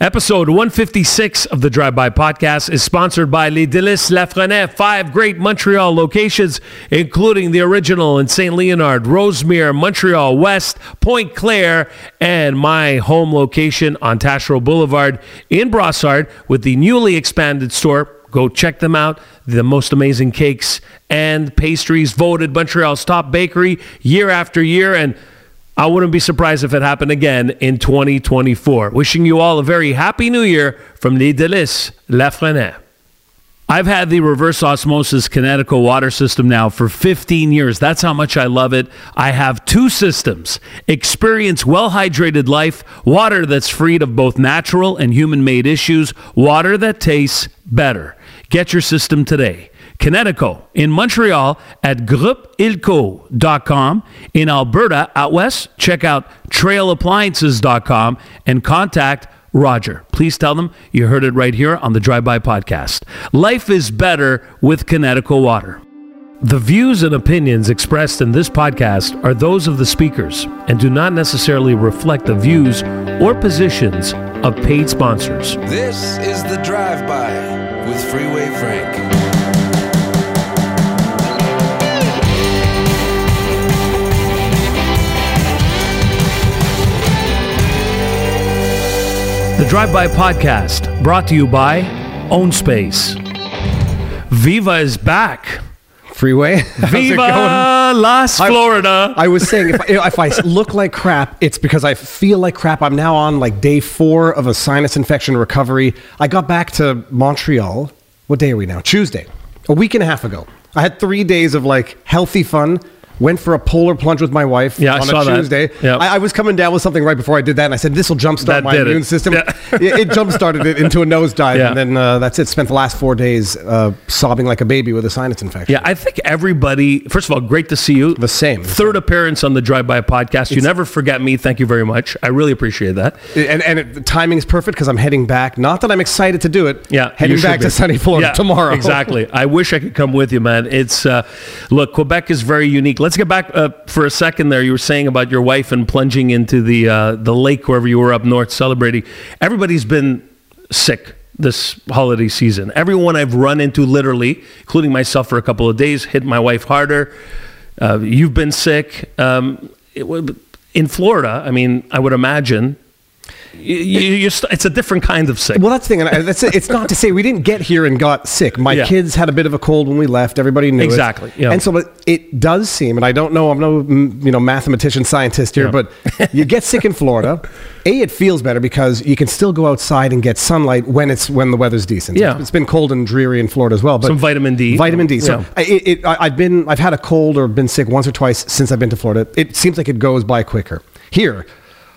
Episode 156 of the Drive By Podcast is sponsored by Les Délices Lafrenaie, five great Montreal locations, including the original in St. Leonard, Rosemere, Montreal West, Pointe-Claire, and my home location on Taschereau Boulevard in Brossard with the newly expanded store. Go check them out. The most amazing cakes and pastries voted Montreal's top bakery year after year. And I wouldn't be surprised if it happened again in 2024. Wishing you all a very happy new year from Les Délices Lafrenaie. I've had the reverse osmosis Kinetico water system now for 15 years. That's how much I love it. I have two systems. Experience well hydrated life, water that's freed of both natural and human made issues, water that tastes better. Get your system today. Kinetico in Montreal at groupeilco.com. In Alberta, out west, check out trailappliances.com and contact Roger. Please tell them you heard it right here on the Drive By Podcast. Life is better with Kinetico water. The views and opinions expressed in this podcast are those of the speakers and do not necessarily reflect the views or positions of paid sponsors. This is the Drive By with Freeway Frank. The Drive By Podcast, brought to you by Own Space. Viva is back. Freeway. Viva? Las I- Florida. I was saying if if I look like crap, it's because I feel like crap. I'm now on like day four of a sinus infection recovery. I got back to Montreal. What day are we now? Tuesday. A week and a half ago. I had three days of like healthy fun. Went for a polar plunge with my wife Yeah, I on saw a that. Tuesday. Yep. I, I was coming down with something right before I did that, and I said, "This will jumpstart my did it. immune system." Yeah. it, it jumpstarted it into a nosedive, Yeah. and then uh, that's it. Spent the last four days uh, sobbing like a baby with a sinus infection. Yeah, I think everybody, first of all, great to see you. The same. Third appearance on the Drive By Podcast. You never forget me. Thank you very much. I really appreciate that. And, and it, the timing is perfect because I'm heading back. Not that I'm excited to do it. Yeah, heading back be. to sunny Florida Yeah, tomorrow. Exactly. I wish I could come with you, man. It's uh, look, Quebec is very unique. Let's get back uh, for a second there. You were saying about your wife and plunging into the uh, the lake wherever you were up north celebrating. Everybody's been sick this holiday season. Everyone I've run into, literally, including myself, for a couple of days, hit my wife harder. Uh, you've been sick. Um, it, in Florida, I mean, I would imagine. You, you, it's a different kind of sick. Well, that's the thing. and That's. It's not to say we didn't get here and got sick. My Yeah. kids had a bit of a cold when we left. Everybody knew it. Exactly, yeah. And so but it does seem, and I don't know, I'm no you know mathematician scientist here, Yeah. but you get sick in Florida. A, it feels better because you can still go outside and get sunlight when it's when the weather's decent. Yeah. it's been cold and dreary in Florida as well. But Some vitamin D. Vitamin D. So Yeah. I, it, it, I, I've been, I've had a cold or been sick once or twice since I've been to Florida. It seems like it goes by quicker. Here,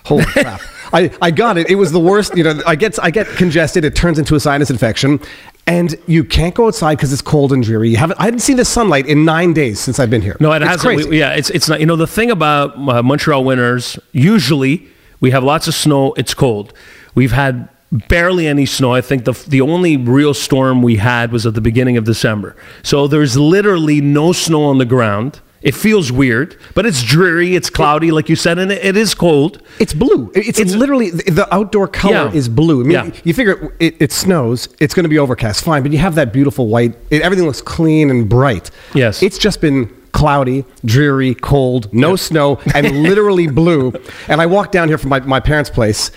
holy crap! I, I got it. It was the worst. You know, I get I get congested. It turns into a sinus infection, and you can't go outside because it's cold and dreary. You haven't. I haven't seen the sunlight in nine days since I've been here. No, it It's hasn't. Crazy. We- yeah, it's it's not. You know, the thing about uh, Montreal winters, usually we have lots of snow. It's cold. We've had barely any snow. I think the the only real storm we had was at the beginning of December. So there's literally no snow on the ground. It feels weird, but it's dreary. It's cloudy, like you said, and it, is cold. It's blue. It's, It's- literally the outdoor color Yeah. is blue. I mean, Yeah. you figure it, it snows, it's going to be overcast, fine, but you have that beautiful white. It, everything looks clean and bright. Yes. it's just been cloudy, dreary, cold, no snow, and literally blue. And I walked down here from my, my parents' place.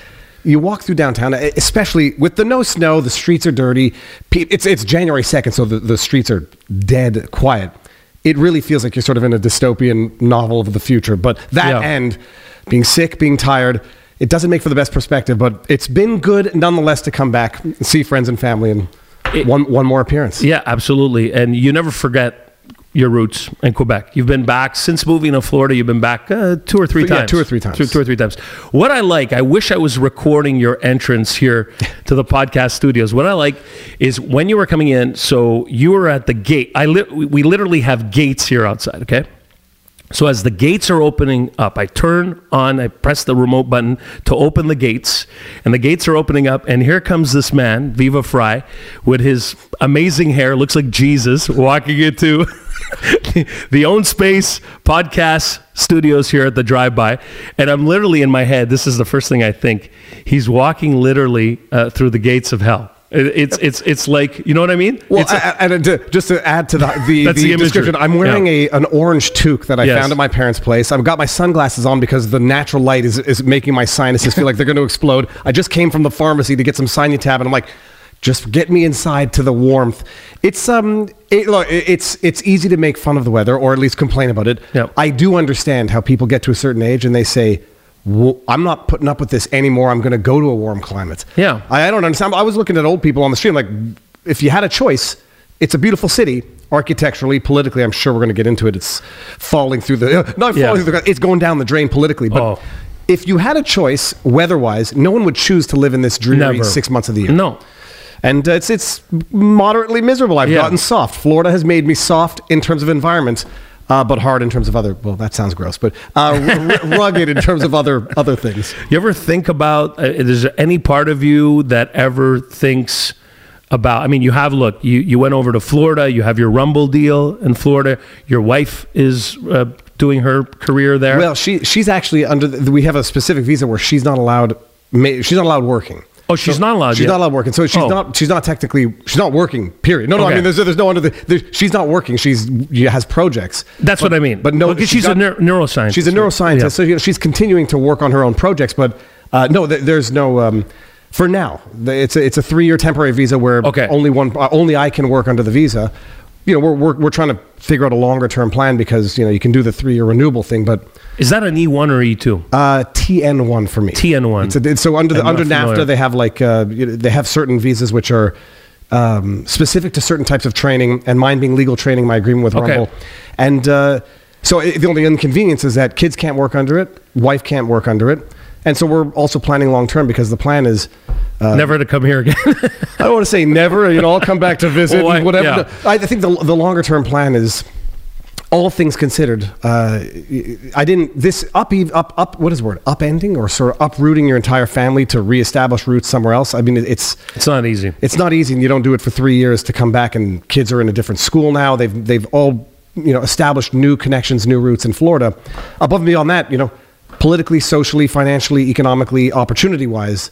You walk through downtown, especially with the no snow, the streets are dirty. It's it's January second, so the, the streets are dead quiet. It really feels like you're sort of in a dystopian novel of the future. But that Yeah. end, being sick, being tired, it doesn't make for the best perspective. But it's been good nonetheless to come back, and see friends and family, and It- one one more appearance. Yeah, absolutely. And you never forget your roots in Quebec. You've been back since moving to Florida. You've been back uh, two or three Yeah, times. two or three times. Two, two or three times. What I like, I wish I was recording your entrance here to the podcast studios. What I like is when you were coming in. So you were at the gate. I li- we we literally have gates here outside. Okay. So as the gates are opening up, I turn on, I press the remote button to open the gates, and the gates are opening up, and here comes this man, Viva Frei, with his amazing hair, looks like Jesus, walking into the Own Space podcast studios here at the Drive By, and I'm literally in my head. This is the first thing I think. He's walking literally uh, through the gates of hell. It's it's it's like you know what I mean? Well, It's a- and to, just to add to the the, the, the description, I'm wearing Yeah. a an orange toque that I Yes. found at my parents' place. I've got my sunglasses on because the natural light is, is making my sinuses feel like they're going to explode. I just came from the pharmacy to get some Sinutab, and I'm like, just get me inside to the warmth. It's um, it, look, it's it's easy to make fun of the weather or at least complain about it. Yep. I do understand how people get to a certain age and they say. "Well, I'm not putting up with this anymore. I'm going to go to a warm climate. Yeah. I, I don't understand. I was looking at old people on the street. I'm like, if you had a choice, it's a beautiful city, architecturally, politically. I'm sure we're going to get into it. It's falling through the not Yeah. falling through the. It's going down the drain politically. But Oh. if you had a choice, weather-wise, no one would choose to live in this dreary Never. six months of the year. no. And uh, it's it's moderately miserable. I've Yeah. gotten soft. Florida has made me soft in terms of environment. Uh, but hard in terms of other. Well, that sounds gross. But uh, r- rugged in terms of other other things. You ever think about? Uh, is there any part of you that ever thinks about? I mean, you have look. You you went over to Florida. You have your Rumble deal in Florida. Your wife is uh, doing her career there. Well, she she's actually under. The, we have a specific visa where she's not allowed. She's not allowed working. Oh, she's not allowed. She's yet. not allowed working. So she's Oh. not. She's not technically. She's not working. Period. No, no. Okay. I mean, there's there's no under the. There's, she's not working. She's she has projects. That's what I mean. But no, Well, 'cause she's a neur- neuroscientist, She's a neuroscientist. Yeah. So you know, she's continuing to work on her own projects. But uh, no, th- there's no. Um, for now, it's a, it's a three year temporary visa where Okay. only one uh, only I can work under the visa. You know, we're, we're we're trying to figure out a longer term plan because you know you can do the three year renewable thing, but Is that an E1 or E2? uh, TN one for me. TN1. It's a, it's- so under the I'm under. NAFTA, they have like uh, you know, they have certain visas which are um, specific to certain types of training, and mine being legal training, my agreement with Okay. Rumble, and uh, so it, the only inconvenience is that kids can't work under it, wife can't work under it, and so we're also planning long term because the plan is. Uh, Never to come here again. I don't want to say never. You know, I'll come back to visit Well, I- whatever. yeah. I think the the longer term plan is, all things considered. Uh, I didn't this up up up what is the word upending or sort of uprooting your entire family to reestablish roots somewhere else. I mean, it's it's not easy. it's not easy, and you don't do it for three years to come back. And kids are in a different school now. They've they've all you know established new connections, new roots in Florida. Above and beyond that, you know, politically, socially, financially, economically, opportunity wise.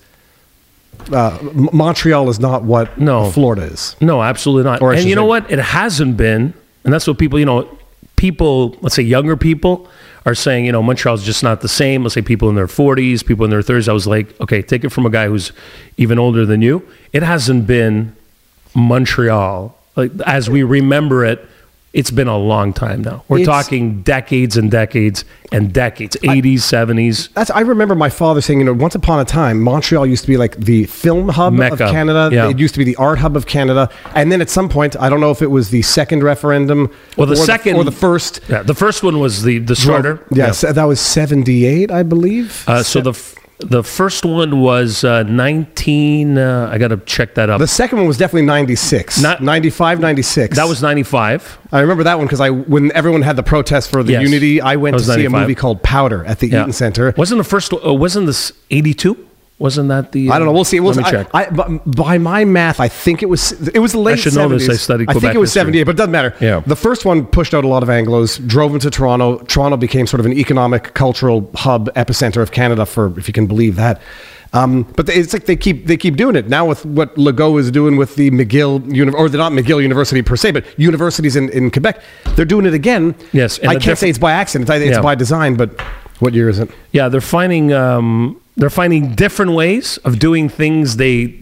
Uh, Montreal is not what No. Florida is. No, absolutely not. Or and you know what? It hasn't been, and that's what people, you know, people, let's say younger people are saying, you know, Montreal's just not the same. Let's say people in their 40s, people in their 30s. I was like, okay, take it from a guy who's even older than you. It hasn't been Montreal like as we remember it. It's been a long time now. We're It's- talking decades and decades and decades, 80s, 70s. That's, I remember my father saying, you know, once upon a time, Montreal used to be like the film hub Mecca. of Canada. Yeah. It used to be the art hub of Canada. And then at some point, I don't know if it was the second referendum Well, the or second or the first. Yeah, the first one was the the starter. Yeah, so that was 78, I believe. Uh, so the the first one was uh, 19. Uh, I got to check that up. the second one was definitely 96. Not- 95, 96. that was 95. I remember that one because I when everyone had the protest for the Yes. unity, I went to was see a movie called Powder at the Yeah. Eaton Center. Wasn't the first? Uh, wasn't this 82? Wasn't that the? uh, I don't know. We'll see. We'll let me I- check. I, by, my math, I think it was it was the late. should know this. I studied I think it was seventy eight, but it doesn't matter. Yeah. The first one pushed out a lot of Anglo's, drove them to Toronto. Toronto became sort of an economic, cultural hub, epicenter of Canada, for if you can believe that. Um, but they, it's like they keep they keep doing it now with what Legault is doing with the McGill uni- or they're not McGill University per se, but universities in, in Quebec. They're doing it again. Yes, I can't say it's by accident. It's Yeah. by design. But what year is it? yeah, they're finding um, they're finding different ways of doing things they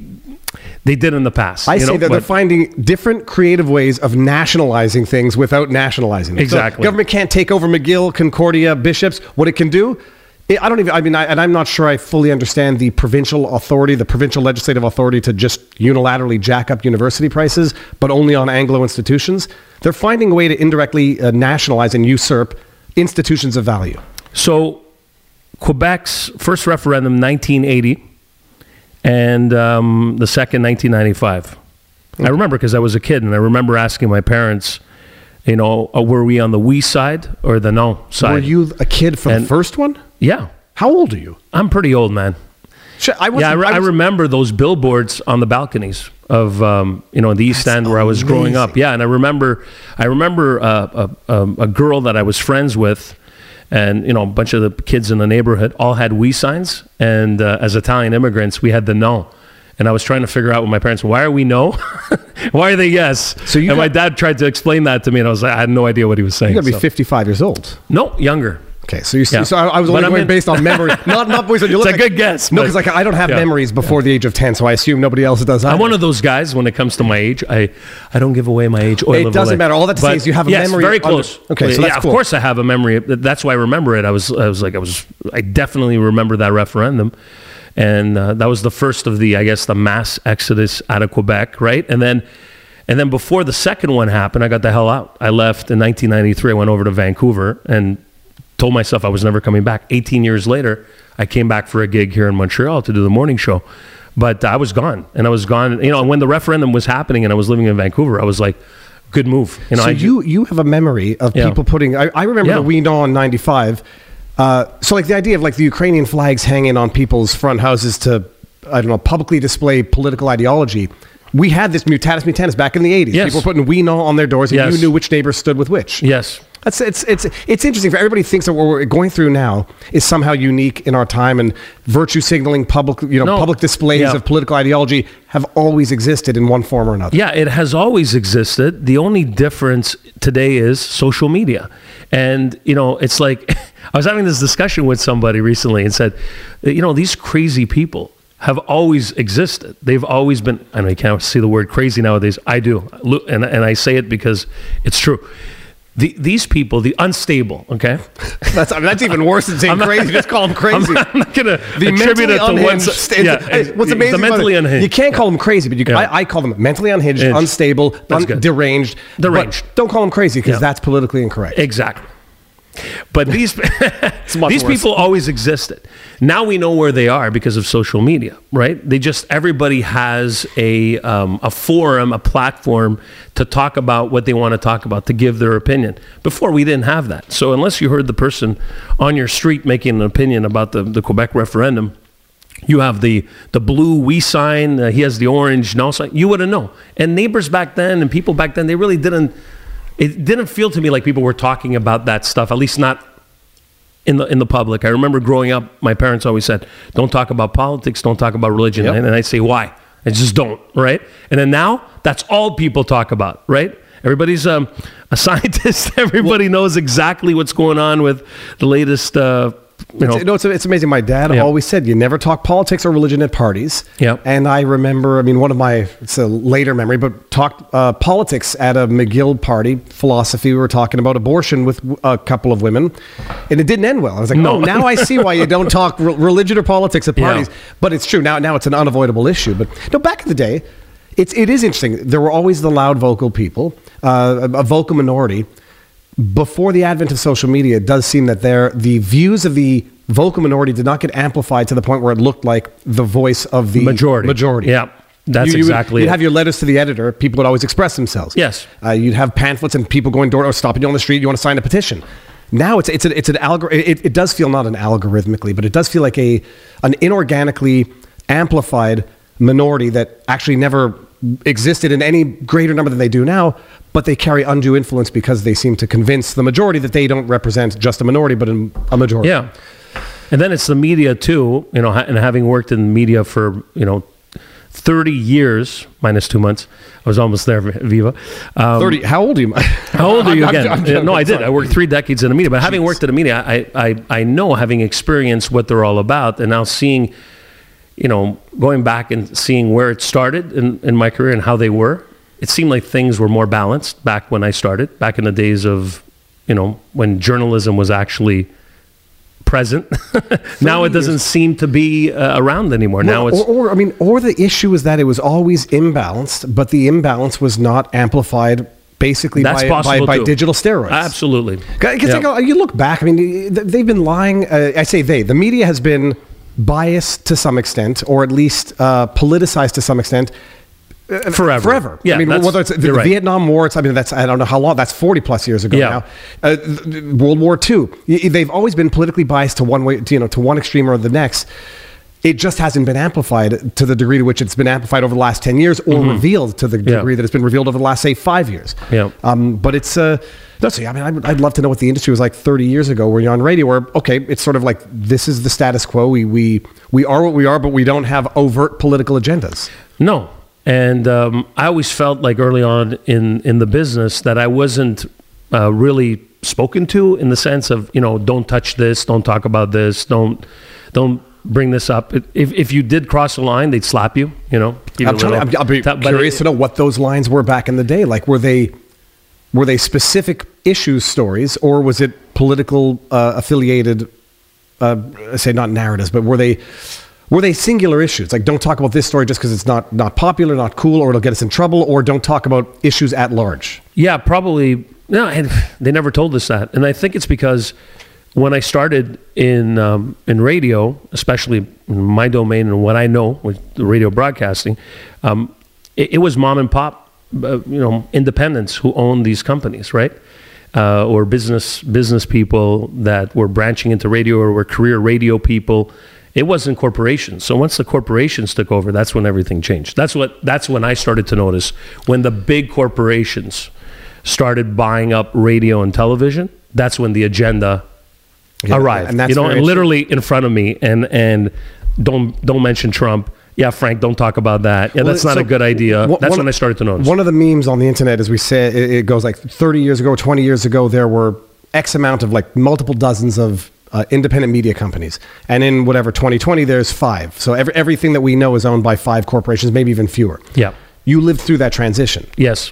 they did in the past. I you say know, that they're finding different creative ways of nationalizing things without nationalizing them. So Exactly. government can't take over McGill, Concordia, Bishops. What it can do, it, I don't even. I mean, I, and I'm not sure I fully understand the provincial authority, the provincial legislative authority to just unilaterally jack up university prices, but only on Anglo institutions. They're finding a way to indirectly uh, nationalize and usurp institutions of value. So, Quebec's first referendum, 1980, and um, the second, 1995. I remember because I was a kid, and I remember asking my parents, you know, uh, were we on the oui side or the no side? Were you a kid for And- the first one? Yeah, How old are you? I'm pretty old, man. I. Yeah, I, re- I was- remember those billboards on the balconies of um, you know the East End where I was growing up. Yeah, and I remember I remember uh, a, a, a girl that I was friends with. And you know, a bunch of the kids in the neighborhood all had oui signs, and uh, as Italian immigrants, we had the no. And I was trying to figure out with my parents, why are we no? why are they yes? So you and my dad tried to explain that to me, and I was like, I had no idea what he was saying. You got to be so- 55 years old. No, younger. Okay, so you Yeah. so I, I was But only going in- based on memory, not not based on you It's like, a good guess, No, because like I don't have Yeah. memories before the age of 10, so I assume nobody else does. I'm one of those guys when it comes to my age. I, I don't give away my age. Oil It doesn't Olay. matter. All that to say is you have a yes, memory Very under- close. Okay, so yeah, that's of course I have a memory. That's why I remember it. I was I was like I was I definitely remember that referendum, and uh, that was the first of the I guess the mass exodus out of Quebec, right? And then. And then before the second one happened, I got the hell out. I left in 1993. I went over to Vancouver and told myself I was never coming back. 18 years later, I came back for a gig here in Montreal to do the morning show. But I was gone, and I was gone. You know, when the referendum was happening, and I was living in Vancouver, I was like, "Good move." You know, so I, you you have a memory of Yeah. people putting. I, I remember Yeah. the We Know in '95. Uh, so like the idea of like the Ukrainian flags hanging on people's front houses to I don't know publicly display political ideology. We had this mutatis mutandis back in the '80s. Yes. People were putting "We Know" on their doors, and Yes. you knew which neighbor stood with which. yes, That's it's it's it's interesting. Everybody thinks that what we're going through now is somehow unique in our time, and virtue signaling, public you know, No. public displays Yeah. of political ideology have always existed in one form or another. Yeah, it has always existed. The only difference today is social media. And, you know, it's like I was having this discussion with somebody recently and said, you know, these crazy people have always existed. They've always been, I know you can't see the word crazy nowadays. I do. And, and I say it because it's true. The, these people, the unstable, okay? That's I mean, that's even worse than saying I'm not- crazy. Just call them crazy. I'm not, going to the attribute it to one. Yeah, hey, what's the amazing? about mentally it, unhinged. You can't call them crazy, but you, Yeah. I, I call them mentally unhinged, Hinged. unstable, un- good. deranged. but Deranged. don't call them crazy because Yeah. that's politically incorrect. Exactly. But these these worse. people always existed. Now we know where they are because of social media, right? They just everybody has a um, a forum, a platform to talk about what they want to talk about, to give their opinion. Before we didn't have that. So unless you heard the person on your street making an opinion about the, the Quebec referendum, you have the the blue oui sign. Uh, he has the orange no sign. You wouldn't know. And neighbors back then and people back then, they really didn't. It didn't feel to me like people were talking about that stuff. At least not in the in the public. I remember growing up, my parents always said, "Don't talk about politics. Don't talk about religion." Yep. And, and I say, "Why?" I just don't. Right. And then now, that's all people talk about. Right. Everybody's um, a scientist. Everybody knows exactly what's going on with the latest. Uh, you know, It's, no, it's, it's amazing. My dad Yeah. always said you never talk politics or religion at parties. Yeah. And I remember, I mean, one of my, it's a later memory, but talked uh, politics at a McGill party, philosophy. We were talking about abortion with a couple of women, and it didn't end well. I was like, No. oh, now I see why you don't talk re- religion or politics at Yeah. parties. But it's true. Now, now it's an unavoidable issue. But no, back in the day, it's, it is interesting. There were always the loud vocal people, uh, a, a vocal minority before the advent of social media, it does seem that there the views of the vocal minority did not get amplified to the point where it looked like the voice of the Majority. Majority. Yeah, that's you, you exactly Would, you'd it. have your letters to the editor. People would always express themselves. Yes. Uh, you'd have pamphlets and people going door or stopping you on the street. You want to sign a petition. Now it's it's a, it's an algor- it, it does feel not an algorithmically, but it does feel like a an inorganically amplified minority that actually never existed in any greater number than they do now, but they carry undue influence because they seem to convince the majority that they don't represent just a minority, but a majority. Yeah. And then it's the media too, you know, and having worked in media for, you know, 30 years minus two months. I was almost there, Viva. Um, Thirty. How old are you? How old are you I'm- again? I'm- I'm no. I did. Sorry. I worked three decades in the media, but having worked in the media, I, I, I know, having experienced what they're all about, and now seeing, you know, going back and seeing where it started in, in my career and how they were, it seemed like things were more balanced back when I started, back in the days of, you know, when journalism was actually present. now it doesn't seem to be uh, around anymore. now it's or, or I mean, or the issue is that it was always imbalanced, but the imbalance was not amplified basically that's by, by, by digital steroids. Absolutely. Because Yeah. you look back, I mean, they've been lying. Uh, I say they. The media has been biased to some extent, or at least uh, politicized to some extent. Forever. Forever. Yeah, I mean, whether it's the right. Vietnam War, it's, I mean, that's, I don't know how long, that's 40 plus years ago Yeah. now. Uh, World War II. They've always been politically biased to one way, to, you know, to one extreme or the next. it just hasn't been amplified to the degree to which it's been amplified over the last 10 years or revealed to the Mm-hmm. Yeah. degree that it's been revealed over the last, say, five years. Yeah. Um, but it's, uh, no, so, I mean, I'd, I'd love to know what the industry was like 30 years ago where you're on radio where, okay, it's sort of like this is the status quo. We, we, we are what we are, but we don't have overt political agendas. No. And um, I always felt like early on in, in the business that I wasn't uh, really spoken to in the sense of, you know, don't touch this, don't talk about this, don't don't bring this up. If, if you did cross the line, they'd slap you, you know. I'm trying I'm- I'll be curious it- to know what those lines were back in the day. Like, were they were they specific issues stories, or was it political uh, affiliated? Uh, I say not narratives, but were they were they singular issues? Like, don't talk about this story just because it's not not popular, not cool, or it'll get us in trouble, or don't talk about issues at large. Yeah, probably. No, and they never told us that, and I think it's because when I started in um, in radio, especially in my domain and what I know with the radio broadcasting, um, it, it was mom and pop, uh, you know, independents who owned these companies, right? Uh, or business business people that were branching into radio or were career radio people. It wasn't corporations. So once the corporations took over, that's when everything changed. That's what that's when I started to notice when the big corporations started buying up radio and television. That's when the agenda Yeah, arrived. and that's you know, and literally in front of me, and and don't don't mention Trump. Yeah, Frank, don't talk about that. Yeah, Well, that's not so a good idea. that's when I started to notice. One of the memes on the internet, as we say, it, it goes like 30 years ago, 20 years ago, there were X amount of like multiple dozens of uh, independent media companies. And in whatever 2020, there's five. So every, everything that we know is owned by five corporations, maybe even fewer. Yeah. You lived through that transition. yes.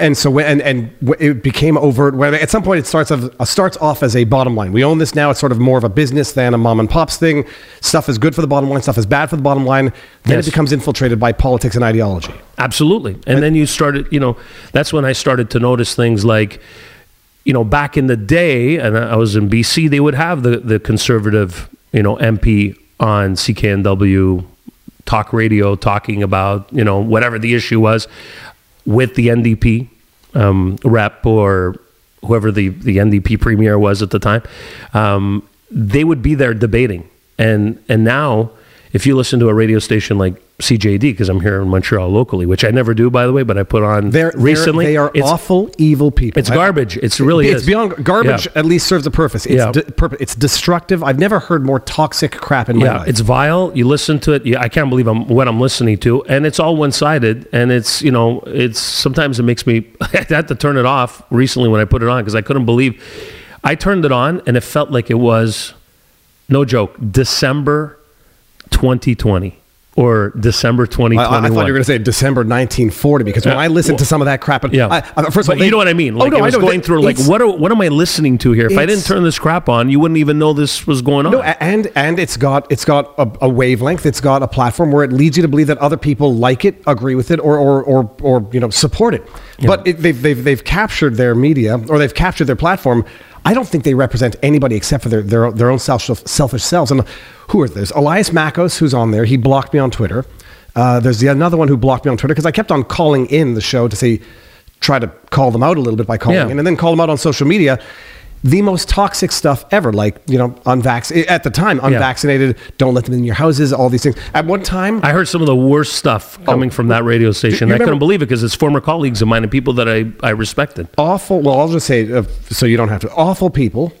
And so, when, and, and it became overt. Where at some point, it starts, of, uh, starts off as a bottom line. We own this now. It's sort of more of a business than a mom and pops thing. Stuff is good for the bottom line. Stuff is bad for the bottom line. Then Yes. it becomes infiltrated by politics and ideology. Absolutely. And then you started, you know, that's when I started to notice things like, you know, back in the day, and I was in BC, they would have the, the conservative, you know, MP on CKNW talk radio talking about, you know, whatever the issue was with the NDP um, rep or whoever the, the NDP premier was at the time. Um, they would be there debating. And, and now, if you listen to a radio station like CJAD, because I'm here in Montreal locally, which I never do, by the way, but I put on They're, recently. they're, they are it's, awful, evil people. It's garbage. It's really it's is. beyond garbage. Yeah. At least serves a purpose. It's Yeah. de- It's destructive. I've never heard more toxic crap in my Yeah, life. it's vile. You listen to it. Yeah, I can't believe I'm what I'm listening to, and it's all one sided. And it's you know, it's sometimes it makes me. I had to turn it off recently when I put it on because I couldn't believe. I turned it on and it felt like it was, no joke, December 2020 or December I, 2021. I- I thought you were going to say December 1940 because when Yeah. I listened to some of that crap, and Yeah. I, I- first of all, but you know what I mean. Oh, like oh, no, I was going through like what are, what am I listening to here? If I didn't turn this crap on, you wouldn't even know this was going on. No, and and it's got it's got a, a wavelength. It's got a platform where it leads you to believe that other people like it, agree with it, or or or, or you know support it. But it, they've they've they've captured their media or they've captured their platform. I don't think they represent anybody except for their their, their own self, selfish selves. And who are there's Elias Makos who's on there. He blocked me on Twitter. Uh, there's the another one who blocked me on Twitter because I kept on calling in the show to say try to call them out a little bit by calling Yeah. in and then call them out on social media. The most toxic stuff ever, like you know, unvaccinated at the time, unvaccinated. Don't let them in your houses. All these things. At one time, I heard some of the worst stuff coming from that radio station. I couldn't believe it because it's former colleagues of mine and people that I, I respected. awful. Well, I'll just say uh, so you don't have to. Awful people.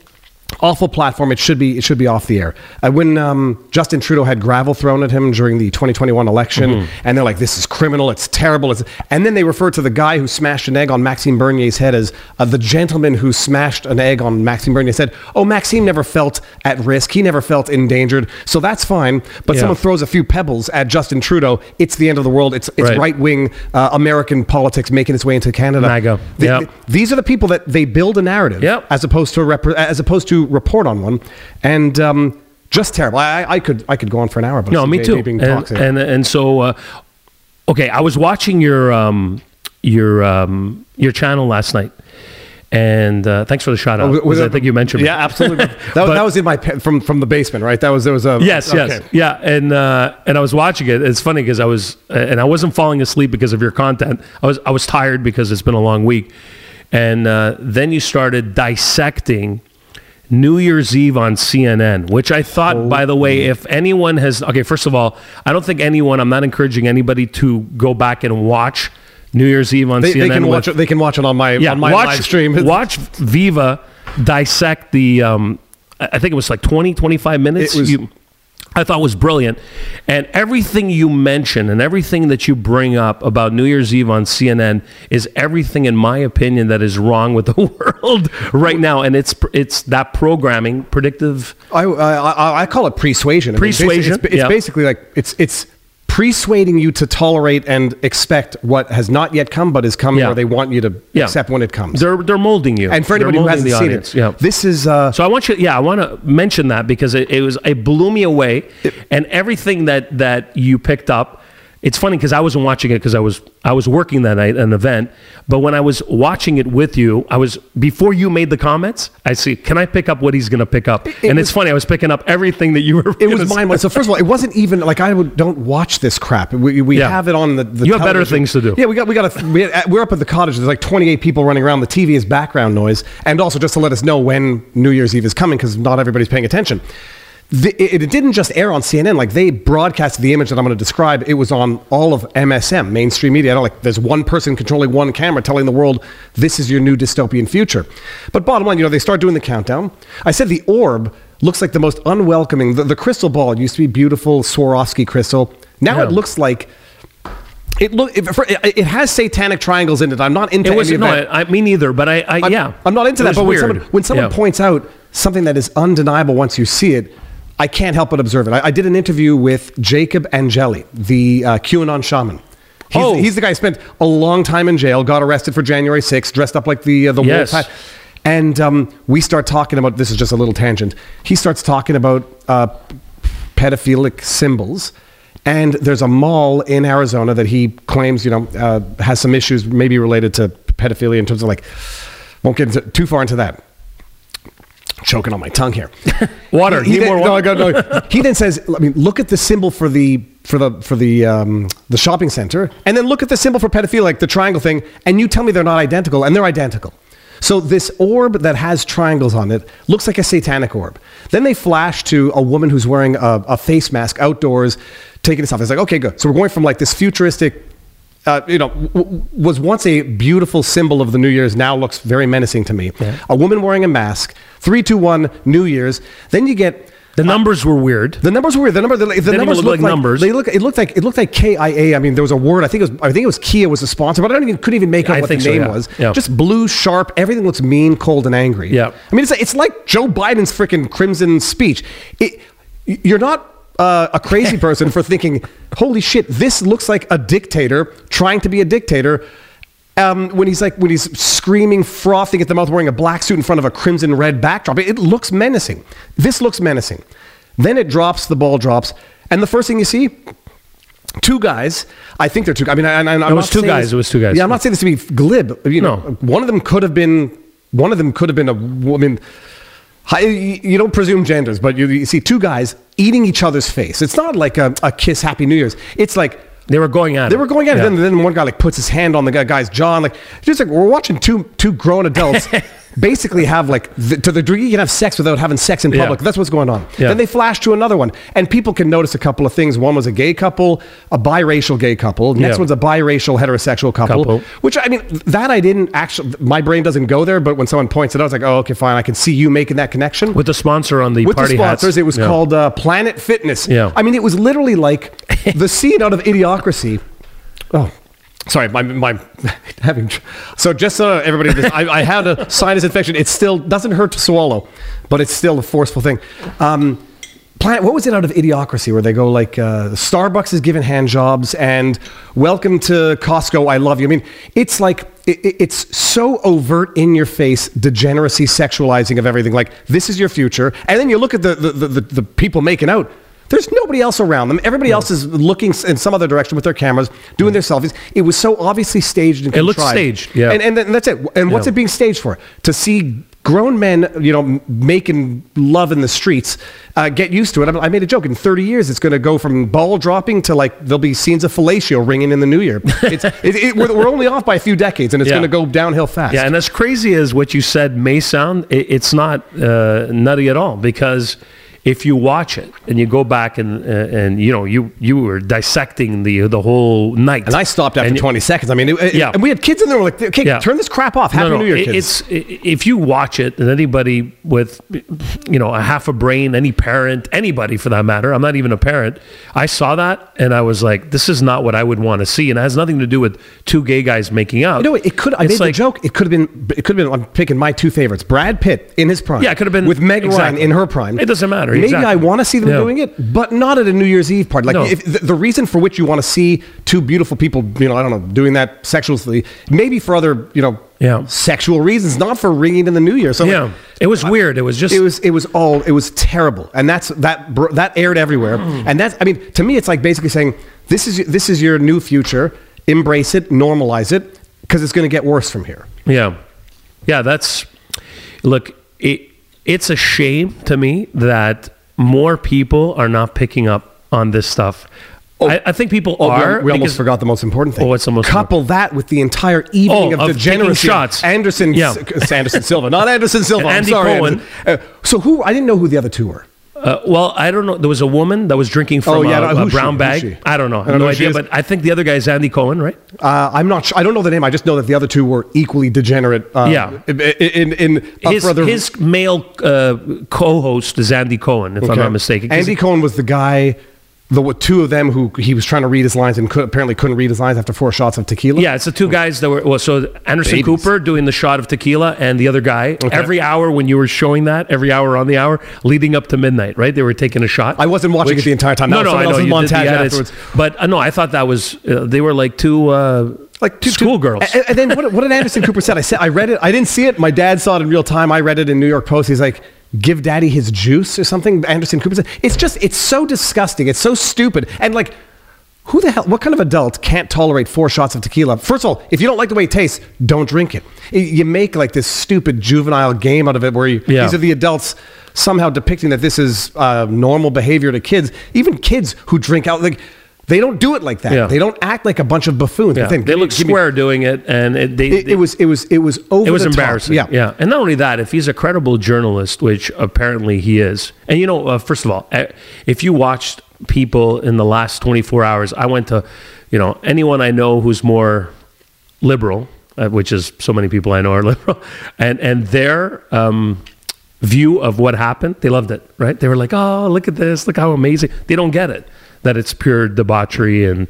Awful platform. It should be. It should be off the air. Uh, when um, Justin Trudeau had gravel thrown at him during the 2021 election, Mm-hmm. and they're like, "This is criminal. It's terrible." It's, and then they refer to the guy who smashed an egg on Maxime Bernier's head as uh, the gentleman who smashed an egg on Maxime Bernier. Said, "Oh, Maxime never felt at risk. He never felt endangered. So that's fine." But Yeah. someone throws a few pebbles at Justin Trudeau. It's the end of the world. It's it's Right. wing uh, American politics making its way into Canada. The- Yep. the- these are the people that they build a narrative Yep. as opposed to repre- as opposed to report on one, and um, just terrible. I, I could I could go on for an hour, but No, me too. Being toxic. and and so, uh, okay, I was watching your um, your um, your channel last night, and uh, thanks for the shout out. Oh, was I think you mentioned me. Yeah, absolutely. that, But- that was in my from from the basement, right? That was there was a Yes, yes, yeah, and uh, and I was watching it. It's funny because I was and I wasn't falling asleep because of your content. I was I was tired because it's been a long week, and uh, then you started dissecting New Year's Eve on CNN, which I thought, by the way, if anyone has, okay, first of all, I don't think anyone, I'm not encouraging anybody to go back and watch New Year's Eve on They, CNN. they can with- watch it. They can watch it on my yeah, on my watch, live stream. Watch Viva dissect the. Um, I I think it was like 20, 25 minutes. It was- You- I thought was brilliant, and everything you mention and everything that you bring up about New Year's Eve on CNN is everything, in my opinion, that is wrong with the world right now. And it's it's that programming, predictive. I, I, I- I call it persuasion. I mean, Persuasion, It's, it's yeah. basically like it's it's persuading you to tolerate and expect what has not yet come but is coming, Yeah. or they want you to Yeah. accept when it comes. They're they're molding you. and for anybody who hasn't seen it, yeah. this is uh, So I want you, yeah, I want to mention that because it, it was it blew me away, and everything that that you picked up. It's funny because I wasn't watching it because I was I was working that night at an event, but when I was watching it with you, I was before you made the comments. I see. Can I pick up what he's going to pick up? it and was- it's funny. I was picking up everything that you were. it was mine. So first of all, it wasn't even like I would, don't watch this crap. We, we Yeah. have it on the. the You have better things to do. Yeah, we got we got a, we had, we're up at the cottage. There's like 28 people running around. The TV is background noise, and also just to let us know when New Year's Eve is coming because not everybody's paying attention. The, it, it didn't just air on CNN. Like they broadcast the image that I'm going to describe. It was on all of MSM, mainstream media. I don't like. There's one person controlling one camera, telling the world this is your new dystopian future. But bottom line, you know, they start doing the countdown. I said the orb looks like the most unwelcoming. The, the crystal ball used to be beautiful Swarovski crystal. Now Yeah. it looks like. It look it, it has satanic triangles in it. I'm not into It was any of no, that. I, I me neither. But I, I I'm, yeah, I'm not into It that. But when someone, when someone Yeah. points out something that is undeniable once you see it, I can't help but observe it. I, I did an interview with Jacob Angeli, the uh, QAnon shaman. He's, Oh. he's the guy who spent a long time in jail, got arrested for January 6th, dressed up like the uh, the Yes. wolf. hat. And um, we start talking about this is just a little tangent. He starts talking about uh, pedophilic symbols. And there's a mall in Arizona that he claims, you know, uh, has some issues maybe related to pedophilia in terms of like, won't get into, too far into that. Choking on my tongue here. Water. He, Need then, no, water. no, no. he then says, I mean, look at the symbol for the for the for the um, the shopping center, and then look at the symbol for pedophilia, like the triangle thing, and you tell me they're not identical, and they're identical. So this orb that has triangles on it looks like a satanic orb. Then they flash to a woman who's wearing a, a face mask outdoors, taking this off. It's like, okay, good. So we're going from like this futuristic uh, you know, w- w- was once a beautiful symbol of the New Year's, now looks very menacing to me. A woman wearing a mask, three, two, one, New Year's. Then you get The numbers were weird. the numbers were weird. The number, the, the numbers look looked like numbers. They look. It looked like it looked like KIA. I mean, there was a word. I think it was. I think it was Kia was a sponsor, but I don't even couldn't even make out what the so, name yeah. was. Yeah. Just blue, sharp. Everything looks mean, cold, and angry. Yeah. I mean, it's it's like Joe Biden's freaking crimson speech. It, you're not. Uh, a crazy person for thinking, holy shit, this looks like a dictator trying to be a dictator. Um, when he's like when he's screaming, frothing at the mouth, wearing a black suit in front of a crimson red backdrop, it, it looks menacing. This looks menacing. Then it drops, the ball drops, and the first thing you see, two guys. I think they're two. I mean, I, I, I'm It was not two guys, this- it was two guys. Yeah, I'm not saying this to be glib. You know, No. one of them could have been. One of them could have been a woman. You don't presume genders, but you, you see two guys eating each other's face. It's not like a, a kiss, Happy New Year's. It's like They were going at they it. were going at Yeah. it. Then, then one guy like puts his hand on the guy, guy's jaw. And, like just like we're watching two two grown adults basically have like the, to the degree you can have sex without having sex in Yeah. public. That's what's going on. Yeah. Then they flash to another one, and people can notice a couple of things. One was a gay couple, a biracial gay couple. Next Yeah. one's a biracial heterosexual couple, Couple. Which I mean, that I didn't actually. My brain doesn't go there, but when someone points it out, I was like, oh, okay, fine. I can see you making that connection with the sponsor on the with party the sponsors. hats. It was Yeah. called uh, Planet Fitness. Yeah. I mean, it was literally like the scene out of Idiocracy. Oh, sorry, my my having. So just so everybody, this, I, I had a sinus infection. It still doesn't hurt to swallow, but it's still a forceful thing. Um, what was it out of Idiocracy where they go like uh, Starbucks is giving hand jobs and welcome to Costco, I love you. I mean, it's like it, it- it's so overt in your face degeneracy, sexualizing of everything. Like this is your future, and then you look at the, the, the, the people making out. There's nobody else around them. Everybody else is looking in some other direction with their cameras, doing their selfies. It was so obviously staged and It looked contrived. staged, yeah. And, and, then that's it. And what's Yeah. it being staged for? To see grown men, you know, making love in the streets, uh, get used to it. I, I made a joke. In 30 years, it's going to go from ball dropping to like there'll be scenes of fellatio ringing in the new year. It's, it, it, we're, we're only off by a few decades, and it's Yeah. going to go downhill fast. Yeah, and as crazy as what you said may sound, it, it's not uh, nutty at all because if you watch it and you go back and uh, and you know you you were dissecting the the whole night, and I stopped after And you- 20 seconds. I mean, it, it- Yeah. and we had kids in there. We're like, okay, Yeah. turn this crap off. Happy no, no, New Year, kids. It's if you watch it, and anybody with you know a half a brain, any parent, anybody for that matter, I'm not even a parent. I saw that and I was like, this is not what I would want to see, and it has nothing to do with two gay guys making out. You know, it could. I It's made like- the joke. It could have been. It could have been. I'm picking my two favorites: Brad Pitt in his prime. Yeah, it could have been- with Meg Ryan in her prime. It doesn't matter, Maybe exactly. I want to see them Yeah. doing it, but not at a New Year's Eve party. Like No. if the, the reason for which you want to see two beautiful people, you know, I don't know, doing that sexually, maybe for other, you know, Yeah. sexual reasons, not for ringing in the New Year. So like, Yeah, it was weird. It was just it was it was all it was terrible, and that's that that aired everywhere, Mm. and that's I mean to me it's like basically saying this is this is your new future, embrace it, normalize it, because it's going to get worse from here. Yeah. Yeah, that's look, it it's a shame to me that more people are not picking up on this stuff. I, I think people Oh, are. we, almost because- forgot the most important thing. Oh, what's the most Couple that with the entire evening Oh, of, of degeneracy. shots. Anderson, Yeah. S- Anderson Silva, not Anderson Silva. I'm Andy sorry, Cohen. Uh, so who? I didn't know who the other two were. Uh, well, I don't know. There was a woman that was drinking from Oh, yeah, a, no, a who's she? brown bag. I don't know. I don't no know idea. But I think the other guy is Andy Cohen, right? Uh, I'm not. Sure. I don't know the name. I just know that the other two were equally degenerate. Uh, Yeah. In, in, in His, his male uh, co-host is Andy Cohen, if I'm not mistaken. Andy Cohen was the guy. The two of them who he was trying to read his lines and could, apparently couldn't read his lines after four shots of tequila. Yeah, it's the two guys that were well. So Anderson Babies. Cooper doing the shot of tequila, and the other guy. Every hour when you were showing that, every hour on the hour leading up to midnight, right? They were taking a shot. I wasn't watching it the entire time. That No, was no, I know you did the montage afterwards. But uh, no, I thought that was uh, they were like two uh, like two schoolgirls. And, and then what, what did Anderson Cooper said? I said I read it. I didn't see it. My dad saw it in real time. I read it in New York Post. He's like, "Give Daddy his juice" or something. Anderson Cooper said. It's just it's so disgusting. It's so stupid. And like, who the hell? What kind of adult can't tolerate four shots of tequila? First of all, if you don't like the way it tastes, don't drink it. You make like this stupid juvenile game out of it, where you, Yeah. these are the adults somehow depicting that this is uh, normal behavior to kids. Even kids who drink out like. They don't do it like that. Yeah. They don't act like a bunch of buffoons. yeah, Think, they me- look give me- square doing it, and it, they, it, they- it was it was it was over. it was the top. embarrassing. Yeah, yeah. And not only that, if he's a credible journalist, which apparently he is, and you know, uh, first of all, uh, if you watched people in the last 24 hours, I went to, you know, anyone I know who's more liberal, uh, which is so many people I know are liberal, and and their um, view of what happened, they loved it. Right? They were like, "Oh, look at this! Look how amazing!" They don't get it that it's pure debauchery and